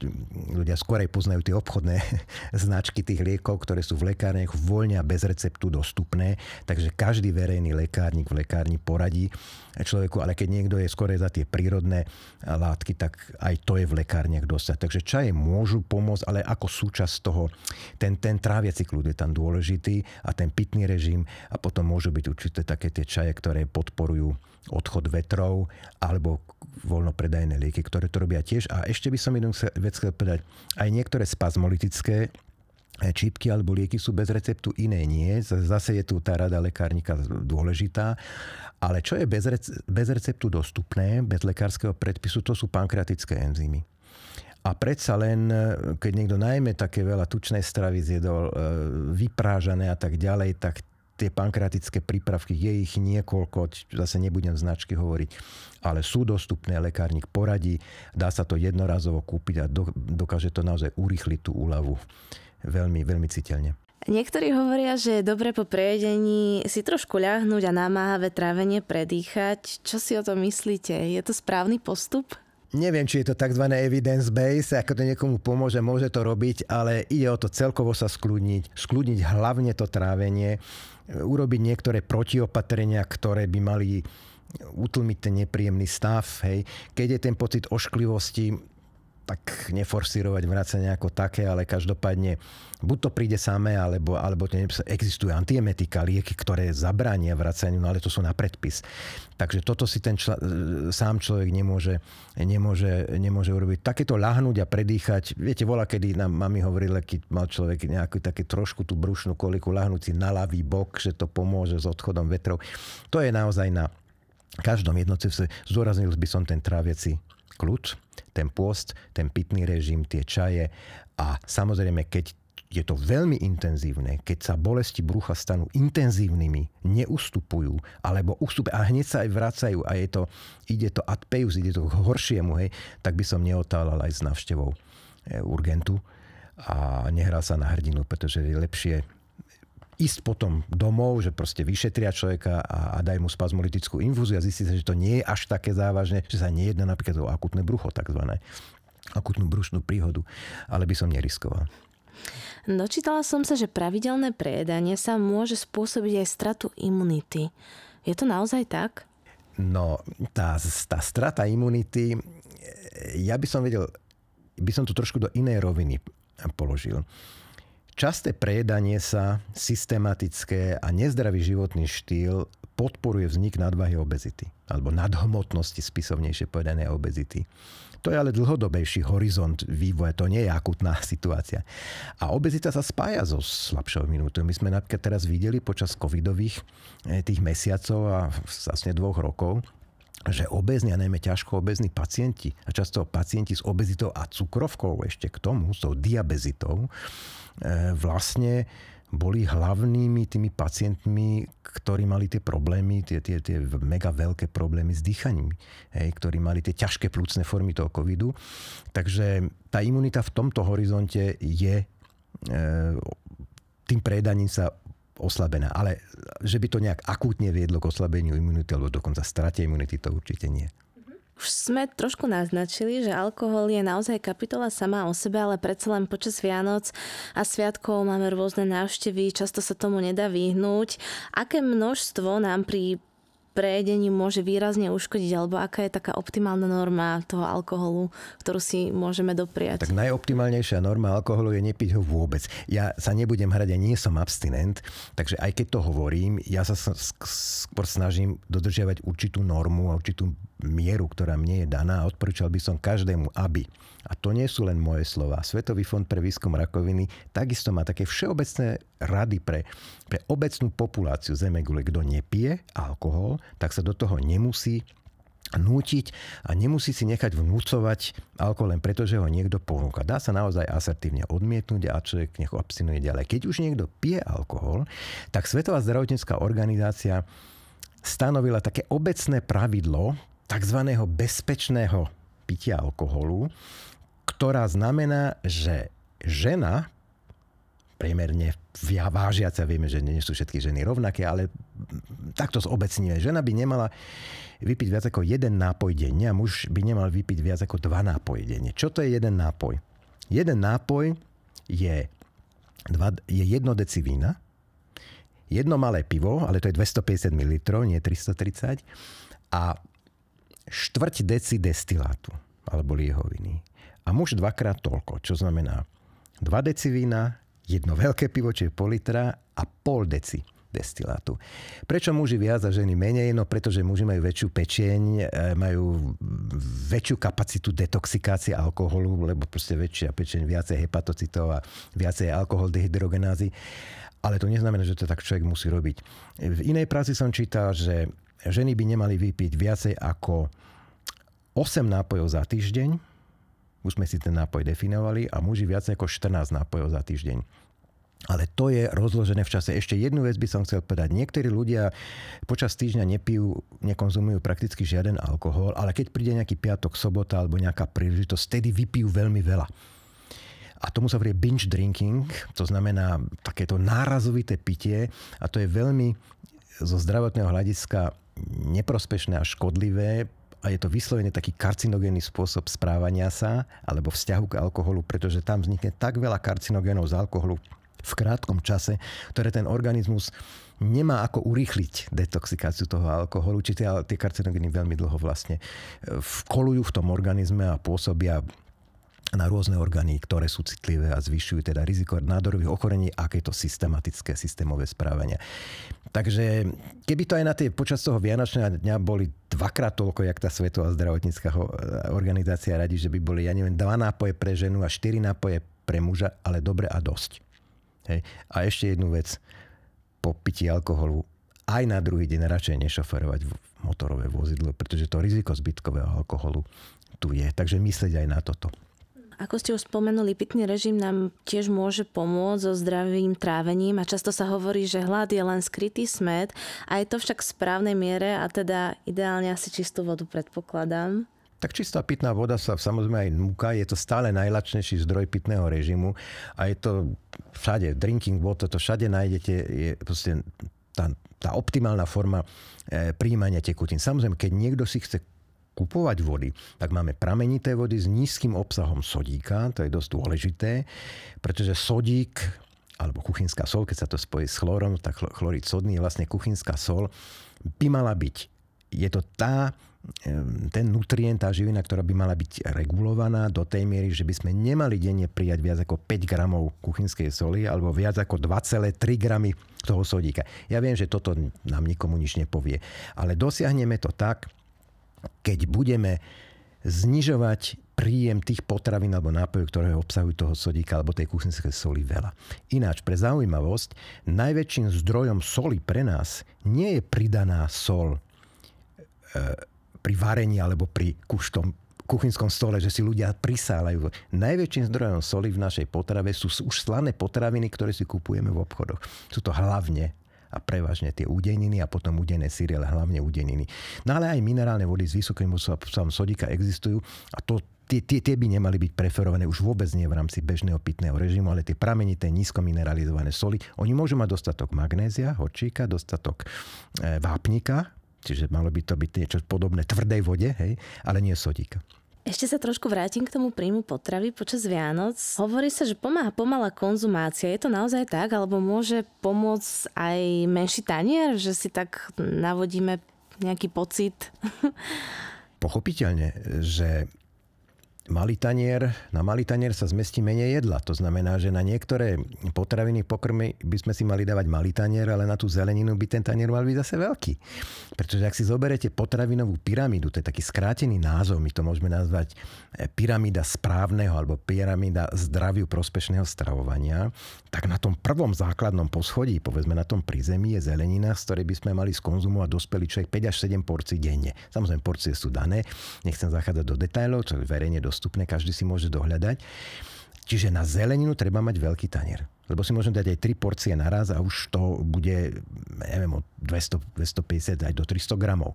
ľudia skorej poznajú tie obchodné značky tých liekov, ktoré sú v lekárniach voľne a bez receptu dostupné. Takže každý verejný lekárnik v lekárni poradí človeku, ale keď niekto je skore za tie prírodné látky, tak aj to je v lekárniach dostať. Takže čaje môžu pomôcť, ale ako súčasť toho, ten, ten tráviaci kľud je tam dôležitý a ten pitný režim a potom môžu byť určité také tie čaje, ktoré podporujú odchod vetrov alebo voľnopredajné lieky, ktoré to robia tiež. A ešte by som jednu vec chcel povedať. Aj niektoré spazmolitické eh, čípky alebo lieky sú bez receptu, iné nie. Zase je tu tá rada lekárnika dôležitá. Ale čo je bez, bez receptu dostupné, bez lekárskeho predpisu, to sú pankreatické enzymy. A predsa len, eh, keď niekto najmä také veľa tučnej stravy zjedol, eh, vyprážané a tak ďalej, tak tie pankreatické prípravky, je ich niekoľko, zase nebudem značky hovoriť, ale sú dostupné, lekárnik poradí, dá sa to jednorazovo kúpiť a dokáže to naozaj urýchliť tú úľavu veľmi, veľmi citeľne. Niektorí hovoria, že je dobre po prejedení si trošku ľahnúť a namáhavé trávenie predýchať. Čo si o to myslíte? Je to správny postup? Neviem, či je to tzv. evidence base, ako to niekomu pomôže, môže to robiť, ale ide o to celkovo sa skľudniť, skľudniť hlavne to trávenie urobiť niektoré protiopatrenia, ktoré by mali utlmiť ten nepríjemný stav. Hej. Keď je ten pocit ošklivosti, tak neforsírovať vracanie ako také, ale každopádne buď to príde samé, alebo, alebo existujú antiemetika, lieky, ktoré zabránia vracaniu, no ale to sú na predpis. Takže toto si ten čl- sám človek nemôže, nemôže, nemôže urobiť. Takéto ľahnúť a predýchať, viete, vola, kedy nám mami hovorila, keď mal človek nejakú také trošku tú brušnú koliku, ľahnúť si na ľavý bok, že to pomôže s odchodom vetrov. To je naozaj na každom jednotlivce. Zdôraznil by som ten tráviaci kľud, ten pôst, ten pitný režim, tie čaje. A samozrejme, keď je to veľmi intenzívne, keď sa bolesti brucha stanú intenzívnymi, neustupujú, alebo ustupujú a hneď sa aj vracajú a je to, ide to ad peus, ide to k horšiemu, hej, tak by som neotálal aj s návštevou e, urgentu a nehral sa na hrdinu, pretože je lepšie ísť potom domov, že proste vyšetria človeka a, a daj mu spazmolitickú infúziu a zistí sa, že to nie je až také závažné, že sa nejedná napríklad o akutné brucho takzvané, akutnú brušnú príhodu, ale by som neriskoval. Dočítala som sa, že pravidelné prejedanie sa môže spôsobiť aj stratu imunity. Je to naozaj tak? No, tá, tá strata imunity, ja by som vedel, by som to trošku do inej roviny položil. Časté prejedanie sa, systematické a nezdravý životný štýl podporuje vznik nadvahy obezity alebo nadhmotnosti, spisovnejšie povedané obezity. To je ale dlhodobejší horizont vývoja, to nie je akutná situácia. A obezita sa spája so slabšou imunitou. My sme napríklad teraz videli počas covidových eh, tých mesiacov a vlastne dvoch rokov, že obezní a najmä ťažko obezní pacienti a často pacienti s obezitou a cukrovkou ešte k tomu, s tou diabezitou, E, vlastne boli hlavnými tými pacientmi, ktorí mali tie problémy, tie, tie, tie mega veľké problémy s dýchaním, hej, ktorí mali tie ťažké plúcne formy toho covidu. Takže tá imunita v tomto horizonte je e, tým predaním sa oslabená. Ale že by to nejak akútne viedlo k oslabeniu imunity alebo dokonca strate imunity, to určite nie. Už sme trošku naznačili, že alkohol je naozaj kapitola sama o sebe, ale predsa len počas Vianoc a sviatkov máme rôzne návštevy, často sa tomu nedá vyhnúť. Aké množstvo nám pri prejedení môže výrazne uškodiť, alebo aká je taká optimálna norma toho alkoholu, ktorú si môžeme dopriať? Tak najoptimálnejšia norma alkoholu je nepiť ho vôbec. Ja sa nebudem hrať, ja nie som abstinent, takže aj keď to hovorím, ja sa skôr snažím dodržiavať určitú normu a určitú mieru, ktorá mne je daná a odporúčal by som každému, aby a to nie sú len moje slova. Svetový fond pre výskum rakoviny takisto má také všeobecné rady pre, pre obecnú populáciu Zemegule. Kto nepije alkohol, tak sa do toho nemusí nútiť a nemusí si nechať vnúcovať alkohol len preto, že ho niekto ponúka. Dá sa naozaj asertívne odmietnúť a človek nech abstinuje ďalej. Keď už niekto pije alkohol, tak Svetová zdravotnícká organizácia stanovila také obecné pravidlo tzv. bezpečného pitia alkoholu, ktorá znamená, že žena priemerne vážiaca, vieme, že nie sú všetky ženy rovnaké, ale takto zobecníme. Žena by nemala vypiť viac ako jeden nápoj denne a muž by nemal vypiť viac ako dva nápoje denne. Čo to je jeden nápoj? Jeden nápoj je, dva, je jedno deci vína, jedno malé pivo, ale to je 250 ml, nie 330, a štvrť deci destilátu alebo liehoviny. A muž dvakrát toľko, čo znamená 2 deci vína, jedno veľké pivo, čiže pol litra a pol deci destilátu. Prečo muži viac a ženy menej? No pretože muži majú väčšiu pečieň, e, majú väčšiu kapacitu detoxikácie alkoholu, lebo proste väčšia pečeň, viacej hepatocitov a viacej alkohol dehydrogenázy. Ale to neznamená, že to tak človek musí robiť. V inej práci som čítal, že ženy by nemali vypiť viacej ako 8 nápojov za týždeň, už sme si ten nápoj definovali a muži viac ako 14 nápojov za týždeň. Ale to je rozložené v čase. Ešte jednu vec by som chcel povedať. Niektorí ľudia počas týždňa nepijú, nekonzumujú prakticky žiaden alkohol, ale keď príde nejaký piatok, sobota alebo nejaká príležitosť, vtedy vypijú veľmi veľa. A tomu sa hovorí binge drinking, to znamená takéto nárazovité pitie a to je veľmi zo zdravotného hľadiska neprospešné a škodlivé a je to vyslovene taký karcinogénny spôsob správania sa alebo vzťahu k alkoholu, pretože tam vznikne tak veľa karcinogénov z alkoholu v krátkom čase, ktoré ten organizmus nemá ako urýchliť detoxikáciu toho alkoholu, či tie, tie karcinogény veľmi dlho vlastne vkolujú v tom organizme a pôsobia na rôzne orgány, ktoré sú citlivé a zvyšujú teda riziko nádorových ochorení, aké to systematické, systémové správanie. Takže keby to aj na tie, počas toho Vianočného dňa boli dvakrát toľko, jak tá Svetová zdravotnícka organizácia radí, že by boli, ja neviem, dva nápoje pre ženu a štyri nápoje pre muža, ale dobre a dosť. Hej. A ešte jednu vec. Po pití alkoholu aj na druhý deň radšej nešoferovať motorové vozidlo, pretože to riziko zbytkového alkoholu tu je. Takže myslieť aj na toto. Ako ste už spomenuli, pitný režim nám tiež môže pomôcť so zdravým trávením a často sa hovorí, že hlad je len skrytý smet a je to však v správnej miere a teda ideálne asi čistú vodu predpokladám. Tak čistá pitná voda sa samozrejme aj núka, je to stále najlačnejší zdroj pitného režimu a je to všade, drinking water, to všade nájdete, je proste tá, tá optimálna forma e, príjmania tekutín. Samozrejme, keď niekto si chce kupovať vody, tak máme pramenité vody s nízkym obsahom sodíka, to je dosť dôležité, pretože sodík alebo kuchynská sol, keď sa to spojí s chlorom, tak chlorid sodný je vlastne kuchynská sol, by mala byť. Je to tá, ten nutrient, tá živina, ktorá by mala byť regulovaná do tej miery, že by sme nemali denne prijať viac ako 5 gramov kuchynskej soli alebo viac ako 2,3 gramy toho sodíka. Ja viem, že toto nám nikomu nič nepovie, ale dosiahneme to tak, keď budeme znižovať príjem tých potravín alebo nápojov, ktoré obsahujú toho sodíka alebo tej kuchynskej soli veľa. Ináč, pre zaujímavosť, najväčším zdrojom soli pre nás nie je pridaná sol e, pri varení alebo pri kuštom, kuchynskom stole, že si ľudia prisálajú. Najväčším zdrojom soli v našej potrave sú už slané potraviny, ktoré si kupujeme v obchodoch. Sú to hlavne a prevažne tie údeniny a potom údené síry, ale hlavne údeniny. No ale aj minerálne vody s vysokým obsahom sodíka existujú a to tie, tie, tie by nemali byť preferované už vôbec nie v rámci bežného pitného režimu, ale tie pramenité nízkomineralizované soli, oni môžu mať dostatok magnézia, horčíka, dostatok e, vápnika, čiže malo by to byť niečo podobné tvrdej vode, hej, ale nie sodíka. Ešte sa trošku vrátim k tomu príjmu potravy počas Vianoc. Hovorí sa, že pomáha pomalá konzumácia. Je to naozaj tak? Alebo môže pomôcť aj menší tanier? Že si tak navodíme nejaký pocit? Pochopiteľne, že malý tanier, na malý tanier sa zmestí menej jedla. To znamená, že na niektoré potraviny, pokrmy by sme si mali dávať malý tanier, ale na tú zeleninu by ten tanier mal byť zase veľký. Pretože ak si zoberete potravinovú pyramídu, to je taký skrátený názov, my to môžeme nazvať e, pyramída správneho alebo pyramída zdraviu prospešného stravovania, tak na tom prvom základnom poschodí, povedzme na tom prízemí, je zelenina, z ktorej by sme mali skonzumovať dospelý človek 5 až 7 porcií denne. Samozrejme, porcie sú dané, nechcem zachádzať do detailov, čo je verejne dostupné, každý si môže dohľadať. Čiže na zeleninu treba mať veľký tanier. Lebo si môžem dať aj 3 porcie naraz a už to bude, neviem, od 200, 250 aj do 300 gramov.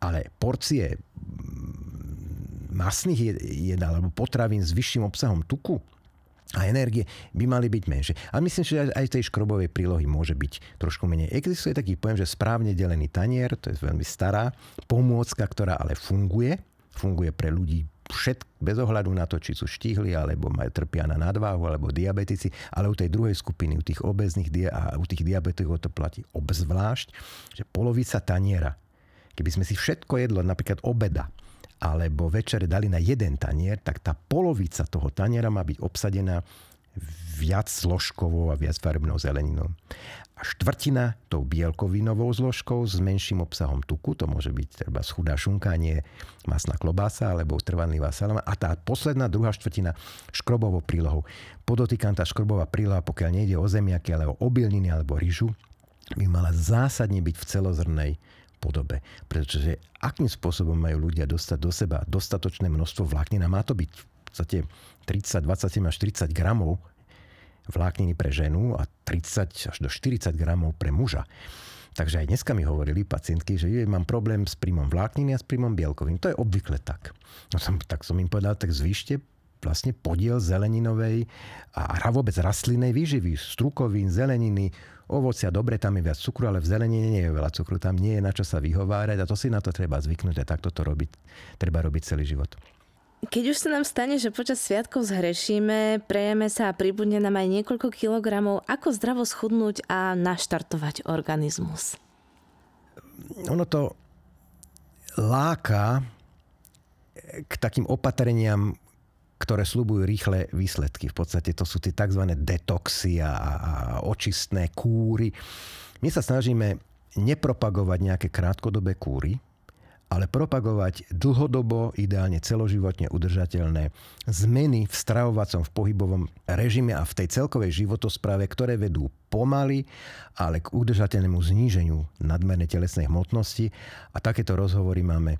Ale porcie masných jedál alebo potravín s vyšším obsahom tuku a energie by mali byť menšie. A myslím, že aj tej škrobovej prílohy môže byť trošku menej. Existuje taký pojem, že správne delený tanier, to je veľmi stará pomôcka, ktorá ale funguje. Funguje pre ľudí všet, bez ohľadu na to, či sú štíhli, alebo majú trpia na nadváhu, alebo diabetici, ale u tej druhej skupiny, u tých obezných a u tých diabetikov to platí obzvlášť, že polovica taniera, keby sme si všetko jedlo, napríklad obeda, alebo večere dali na jeden tanier, tak tá polovica toho taniera má byť obsadená viac zložkovou a viac farebnou zeleninou. A štvrtina tou bielkovinovou zložkou s menším obsahom tuku, to môže byť treba chudá šunka, nie masná klobása alebo trvanlivá salama. A tá posledná druhá štvrtina škrobovou prílohou. Podotýkam tá škrobová príloha, pokiaľ nejde o zemiaky, ale o obilniny alebo rýžu, by mala zásadne byť v celozrnej podobe. Pretože akým spôsobom majú ľudia dostať do seba dostatočné množstvo vláknina, má to byť v podstate 30, 27 až 30 gramov vlákniny pre ženu a 30 až do 40 gramov pre muža. Takže aj dneska mi hovorili pacientky, že je, mám problém s príjmom vlákniny a s príjmom bielkovín. To je obvykle tak. No som, tak som im povedal, tak zvýšte vlastne podiel zeleninovej a vôbec rastlinnej výživy, strukovín, zeleniny, ovocia, dobre, tam je viac cukru, ale v zelenine nie je veľa cukru, tam nie je na čo sa vyhovárať a to si na to treba zvyknúť a takto to robiť, treba robiť celý život. Keď už sa nám stane, že počas sviatkov zhrešíme, prejeme sa a pribudne nám aj niekoľko kilogramov, ako zdravo schudnúť a naštartovať organizmus? Ono to láka k takým opatreniam, ktoré slúbujú rýchle výsledky. V podstate to sú tie tzv. detoxy a, a očistné kúry. My sa snažíme nepropagovať nejaké krátkodobé kúry, ale propagovať dlhodobo, ideálne celoživotne udržateľné zmeny v stravovacom, v pohybovom režime a v tej celkovej životosprave, ktoré vedú pomaly, ale k udržateľnému zníženiu nadmernej telesnej hmotnosti. A takéto rozhovory máme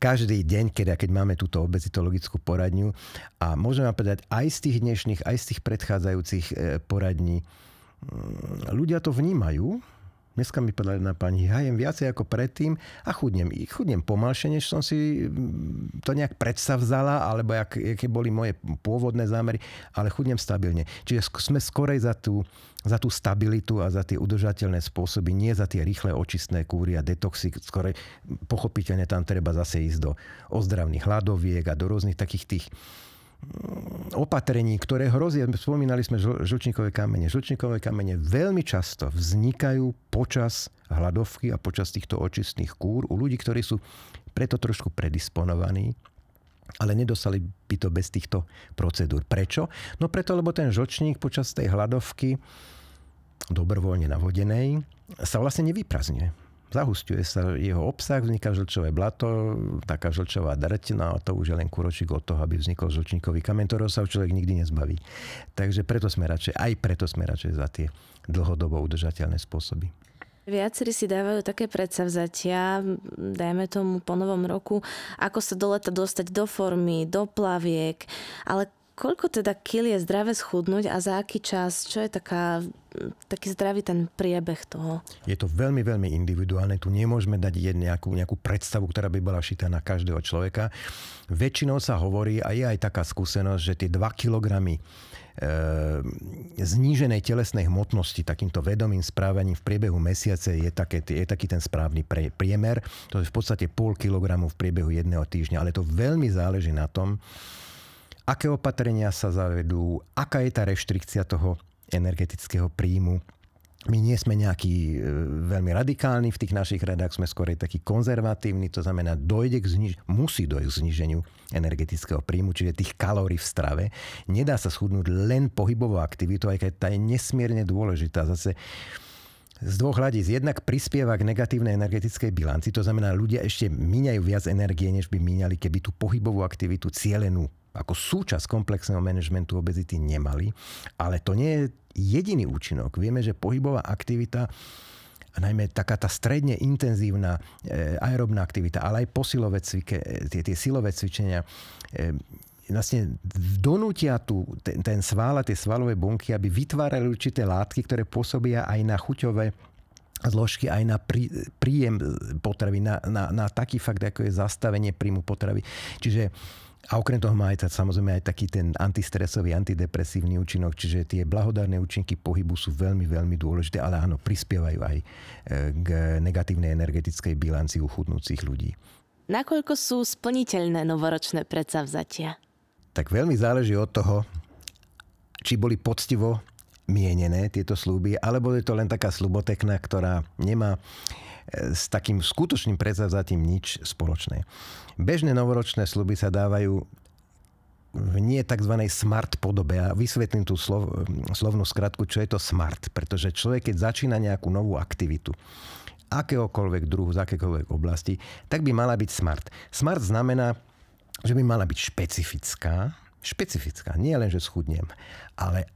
každý deň, keď, keď máme túto obezitologickú poradňu. A môžem vám povedať, aj z tých dnešných, aj z tých predchádzajúcich e, poradní, mm, ľudia to vnímajú, Dneska mi povedala jedna pani, hajem viacej ako predtým a chudnem. Chudnem pomalšie, než som si mm, to nejak predstavzala, alebo jak, aké boli moje pôvodné zámery, ale chudnem stabilne. Čiže sme skorej za tú, za tú stabilitu a za tie udržateľné spôsoby, nie za tie rýchle očistné kúry a detoxy. Skorej pochopiteľne tam treba zase ísť do ozdravných hladoviek a do rôznych takých tých opatrení, ktoré hrozia, spomínali sme žlčníkové kamene. Žlčníkové kamene veľmi často vznikajú počas hladovky a počas týchto očistných kúr u ľudí, ktorí sú preto trošku predisponovaní, ale nedostali by to bez týchto procedúr. Prečo? No preto, lebo ten žlčník počas tej hladovky dobrovoľne navodenej sa vlastne nevyprazňuje zahustuje sa jeho obsah, vzniká žlčové blato, taká žlčová drť, a to už je len kuročík od toho, aby vznikol žlčníkový kameň, ktorého sa človek nikdy nezbaví. Takže preto sme radšej, aj preto sme radšej za tie dlhodobo udržateľné spôsoby. Viacerí si dávajú také predsavzatia, dajme tomu po novom roku, ako sa do leta dostať do formy, do plaviek, ale Koľko teda kil je zdravé schudnúť a za aký čas? Čo je taká, taký zdravý ten priebeh toho? Je to veľmi, veľmi individuálne. Tu nemôžeme dať nejakú, nejakú predstavu, ktorá by bola šitá na každého človeka. Väčšinou sa hovorí, a je aj taká skúsenosť, že tie 2 kg e, zníženej telesnej hmotnosti takýmto vedomým správaním v priebehu mesiace je, také, je taký ten správny pre, priemer. To je v podstate pol kilogramu v priebehu jedného týždňa, ale to veľmi záleží na tom, aké opatrenia sa zavedú, aká je tá reštrikcia toho energetického príjmu, my nie sme nejakí e, veľmi radikálni v tých našich radách, sme skôr takí konzervatívni, to znamená, dojde k zniž- musí dojsť k zniženiu energetického príjmu, čiže tých kalórií v strave. Nedá sa schudnúť len pohybovou aktivitou, aj keď tá je nesmierne dôležitá. Zase z dvoch hľadíc. Jednak prispieva k negatívnej energetickej bilanci, to znamená, ľudia ešte míňajú viac energie, než by míňali, keby tú pohybovú aktivitu cielenú ako súčasť komplexného manažmentu obezity nemali. Ale to nie je jediný účinok. Vieme, že pohybová aktivita a najmä taká tá stredne intenzívna e, aerobná aktivita, ale aj posilové cvike, e, tie, tie silové cvičenia, e, vlastne donútia tu ten, ten svál a tie svalové bunky, aby vytvárali určité látky, ktoré pôsobia aj na chuťové zložky aj na prí, príjem potravy, na, na, na taký fakt, ako je zastavenie príjmu potravy. Čiže a okrem toho má aj samozrejme aj taký ten antistresový, antidepresívny účinok, čiže tie blahodárne účinky pohybu sú veľmi, veľmi dôležité, ale áno, prispievajú aj e, k negatívnej energetickej bilanci u chudnúcich ľudí. Nakoľko sú splniteľné novoročné predsavzatia? Tak veľmi záleží od toho, či boli poctivo mienené tieto slúby, alebo je to len taká slubotekna, ktorá nemá s takým skutočným predzavzatím nič spoločné. Bežné novoročné sluby sa dávajú v nie tzv. smart podobe. A vysvetlím tú slov, slovnú skratku, čo je to smart. Pretože človek, keď začína nejakú novú aktivitu, akéhokoľvek druhu, z akékoľvek oblasti, tak by mala byť smart. Smart znamená, že by mala byť špecifická, špecifická, nie len, že schudnem, ale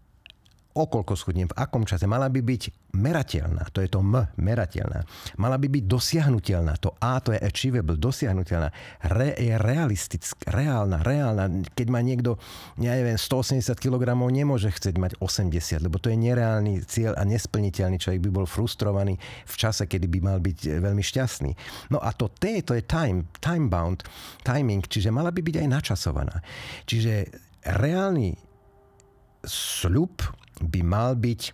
okolko schudnem, v akom čase. Mala by byť merateľná, to je to M, merateľná. Mala by byť dosiahnutelná, to A to je achievable, dosiahnutelná. Re, je realistická, reálna, reálna. Keď má niekto, ja neviem, 180 kg, nemôže chcieť mať 80, lebo to je nereálny cieľ a nesplniteľný. Človek by bol frustrovaný v čase, kedy by mal byť veľmi šťastný. No a to T, to je time, time bound, timing, čiže mala by byť aj načasovaná. Čiže reálny sľub by mal byť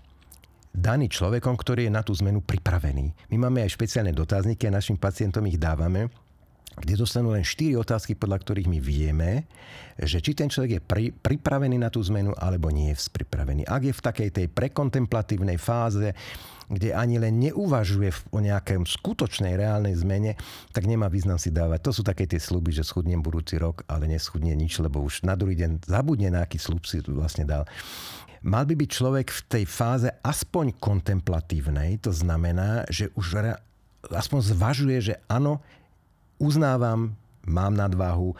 daný človekom, ktorý je na tú zmenu pripravený. My máme aj špeciálne dotazníky a našim pacientom ich dávame, kde dostanú len 4 otázky, podľa ktorých my vieme, že či ten človek je pri, pripravený na tú zmenu, alebo nie je pripravený. Ak je v takej tej prekontemplatívnej fáze, kde ani len neuvažuje o nejakém skutočnej reálnej zmene, tak nemá význam si dávať. To sú také tie sluby, že schudnem budúci rok, ale neschudne nič, lebo už na druhý deň zabudne, na aký slub si vlastne dal. Mal by byť človek v tej fáze aspoň kontemplatívnej, to znamená, že už aspoň zvažuje, že áno, uznávam, mám nadváhu,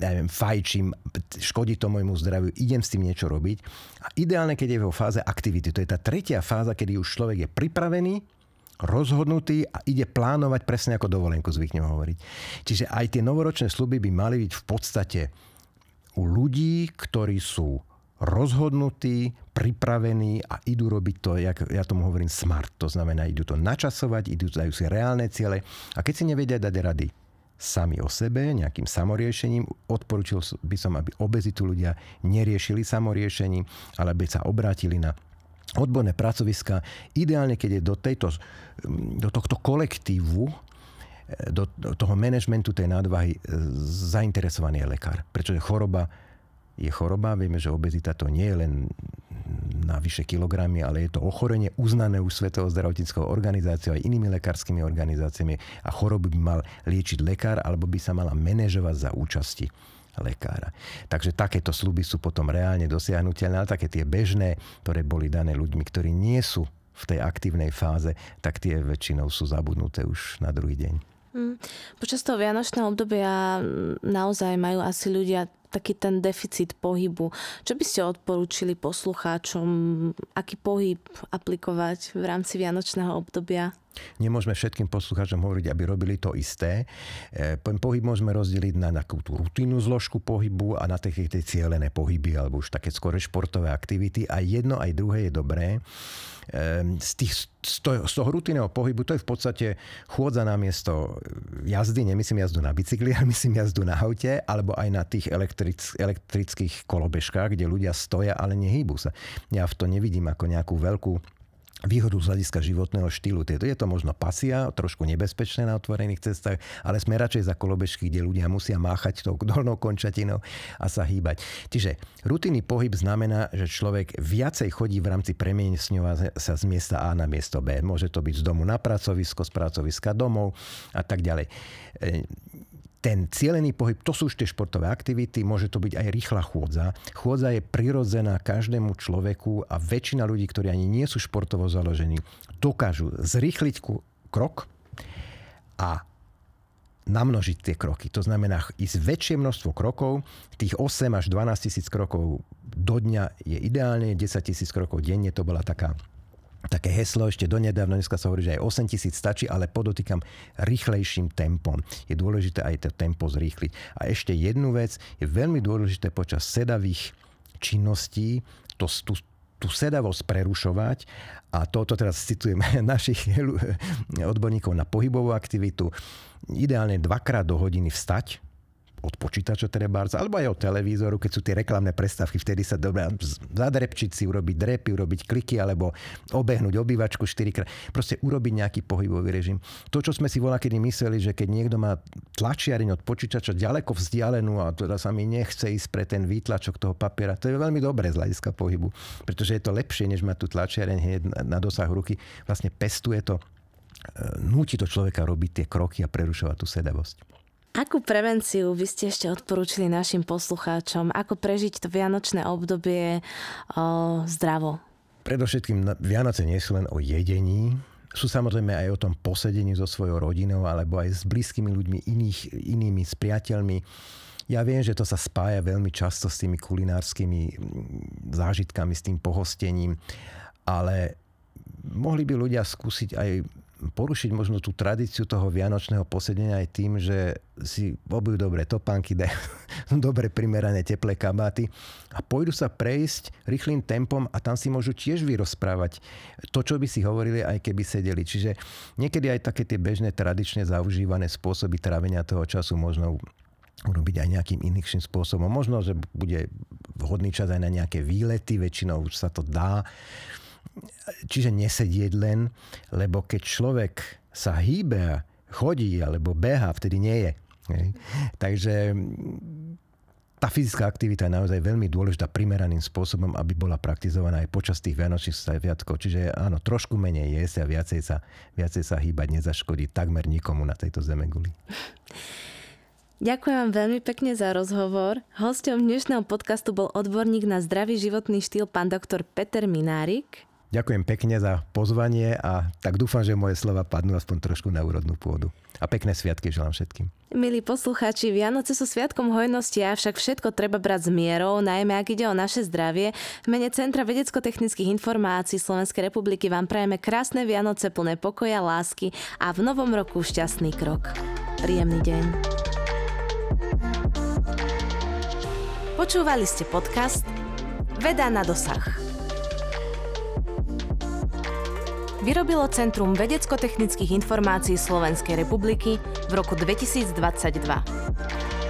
neviem, fajčím, škodí to môjmu zdraviu, idem s tým niečo robiť. A ideálne, keď je vo fáze aktivity. To je tá tretia fáza, kedy už človek je pripravený, rozhodnutý a ide plánovať presne ako dovolenku, zvyknem hovoriť. Čiže aj tie novoročné sluby by mali byť v podstate u ľudí, ktorí sú rozhodnutí, pripravení a idú robiť to, jak ja tomu hovorím, smart. To znamená, idú to načasovať, idú, dajú si reálne ciele a keď si nevedia dať rady sami o sebe, nejakým samoriešením, odporučil by som, aby obezitu ľudia neriešili samoriešením, ale aby sa obrátili na odborné pracoviska. Ideálne, keď je do, tejto, do tohto kolektívu do, do toho manažmentu tej nadvahy e, zainteresovaný je lekár. Pretože choroba je choroba. Vieme, že obezita to nie je len na vyše kilogramy, ale je to ochorenie uznané už Svetovou zdravotníckou organizáciou aj inými lekárskymi organizáciami a chorobu by mal liečiť lekár alebo by sa mala manažovať za účasti lekára. Takže takéto sluby sú potom reálne dosiahnutelné, ale také tie bežné, ktoré boli dané ľuďmi, ktorí nie sú v tej aktívnej fáze, tak tie väčšinou sú zabudnuté už na druhý deň. Hmm. Počas toho vianočného obdobia naozaj majú asi ľudia taký ten deficit pohybu. Čo by ste odporúčili poslucháčom, aký pohyb aplikovať v rámci vianočného obdobia? Nemôžeme všetkým poslucháčom hovoriť, aby robili to isté. E, pohyb môžeme rozdeliť na takú tú rutinnú zložku pohybu a na také tie cieľené pohyby alebo už také skôr športové aktivity. A jedno, aj druhé je dobré. Ehm, z, tých, z, toho, z toho rutinného pohybu, to je v podstate chôdza na miesto jazdy, nemyslím jazdu na bicykli, ale myslím jazdu na aute, alebo aj na tých elektric, elektrických kolobežkách, kde ľudia stoja, ale nehýbu sa. Ja v to nevidím ako nejakú veľkú výhodu z hľadiska životného štýlu. Je to možno pasia, trošku nebezpečné na otvorených cestách, ale sme radšej za kolobežky, kde ľudia musia máchať tou dolnou končatinou a sa hýbať. Čiže rutinný pohyb znamená, že človek viacej chodí v rámci premiesňovania sa z miesta A na miesto B. Môže to byť z domu na pracovisko, z pracoviska domov a tak ďalej ten cielený pohyb, to sú už tie športové aktivity, môže to byť aj rýchla chôdza. Chôdza je prirodzená každému človeku a väčšina ľudí, ktorí ani nie sú športovo založení, dokážu zrýchliť krok a namnožiť tie kroky. To znamená ísť väčšie množstvo krokov, tých 8 až 12 tisíc krokov do dňa je ideálne, 10 tisíc krokov denne, to bola taká také heslo ešte donedávno, dneska sa hovorí, že aj 8 tisíc stačí, ale podotýkam rýchlejším tempom. Je dôležité aj to tempo zrýchliť. A ešte jednu vec, je veľmi dôležité počas sedavých činností to, tú, tú sedavosť prerušovať a toto teraz citujem našich odborníkov na pohybovú aktivitu. Ideálne dvakrát do hodiny vstať, od počítača trebárs, alebo aj od televízoru, keď sú tie reklamné prestávky, vtedy sa dobré zadrepčiť si, urobiť drepy, urobiť kliky, alebo obehnúť obývačku 4 krát. Proste urobiť nejaký pohybový režim. To, čo sme si volá, kedy mysleli, že keď niekto má tlačiareň od počítača ďaleko vzdialenú a teda sa mi nechce ísť pre ten výtlačok toho papiera, to je veľmi dobré z hľadiska pohybu, pretože je to lepšie, než mať tú tlačiareň na dosah ruky. Vlastne pestuje to e, núti to človeka robiť tie kroky a prerušovať tú sedavosť. Akú prevenciu by ste ešte odporúčili našim poslucháčom? Ako prežiť to vianočné obdobie o, zdravo? Predovšetkým Vianoce nie sú len o jedení, sú samozrejme aj o tom posedení so svojou rodinou alebo aj s blízkymi ľuďmi iných, inými, s priateľmi. Ja viem, že to sa spája veľmi často s tými kulinárskymi zážitkami, s tým pohostením, ale mohli by ľudia skúsiť aj porušiť možno tú tradíciu toho vianočného posedenia aj tým, že si obujú dobré topánky, dajú dobre primerané teplé kabáty a pôjdu sa prejsť rýchlým tempom a tam si môžu tiež vyrozprávať to, čo by si hovorili, aj keby sedeli. Čiže niekedy aj také tie bežné, tradične zaužívané spôsoby trávenia toho času možno urobiť aj nejakým iným spôsobom. Možno, že bude vhodný čas aj na nejaké výlety, väčšinou už sa to dá čiže nesedieť len, lebo keď človek sa hýbe chodí alebo beha, vtedy nie je. Takže tá fyzická aktivita je naozaj veľmi dôležitá primeraným spôsobom, aby bola praktizovaná aj počas tých vianočných sviatkov. Čiže áno, trošku menej jesť a viacej sa, viacej sa hýbať nezaškodí takmer nikomu na tejto zemeguli. Ďakujem vám veľmi pekne za rozhovor. Hostom dnešného podcastu bol odborník na zdravý životný štýl pán doktor Peter Minárik. Ďakujem pekne za pozvanie a tak dúfam, že moje slova padnú aspoň trošku na úrodnú pôdu. A pekné sviatky želám všetkým. Milí poslucháči, Vianoce sú sviatkom hojnosti, avšak všetko treba brať s mierou, najmä ak ide o naše zdravie. V mene Centra vedecko-technických informácií Slovenskej republiky vám prajeme krásne Vianoce plné pokoja, lásky a v novom roku šťastný krok. Príjemný deň. Počúvali ste podcast Veda na dosah. Vyrobilo Centrum vedecko-technických informácií Slovenskej republiky v roku 2022.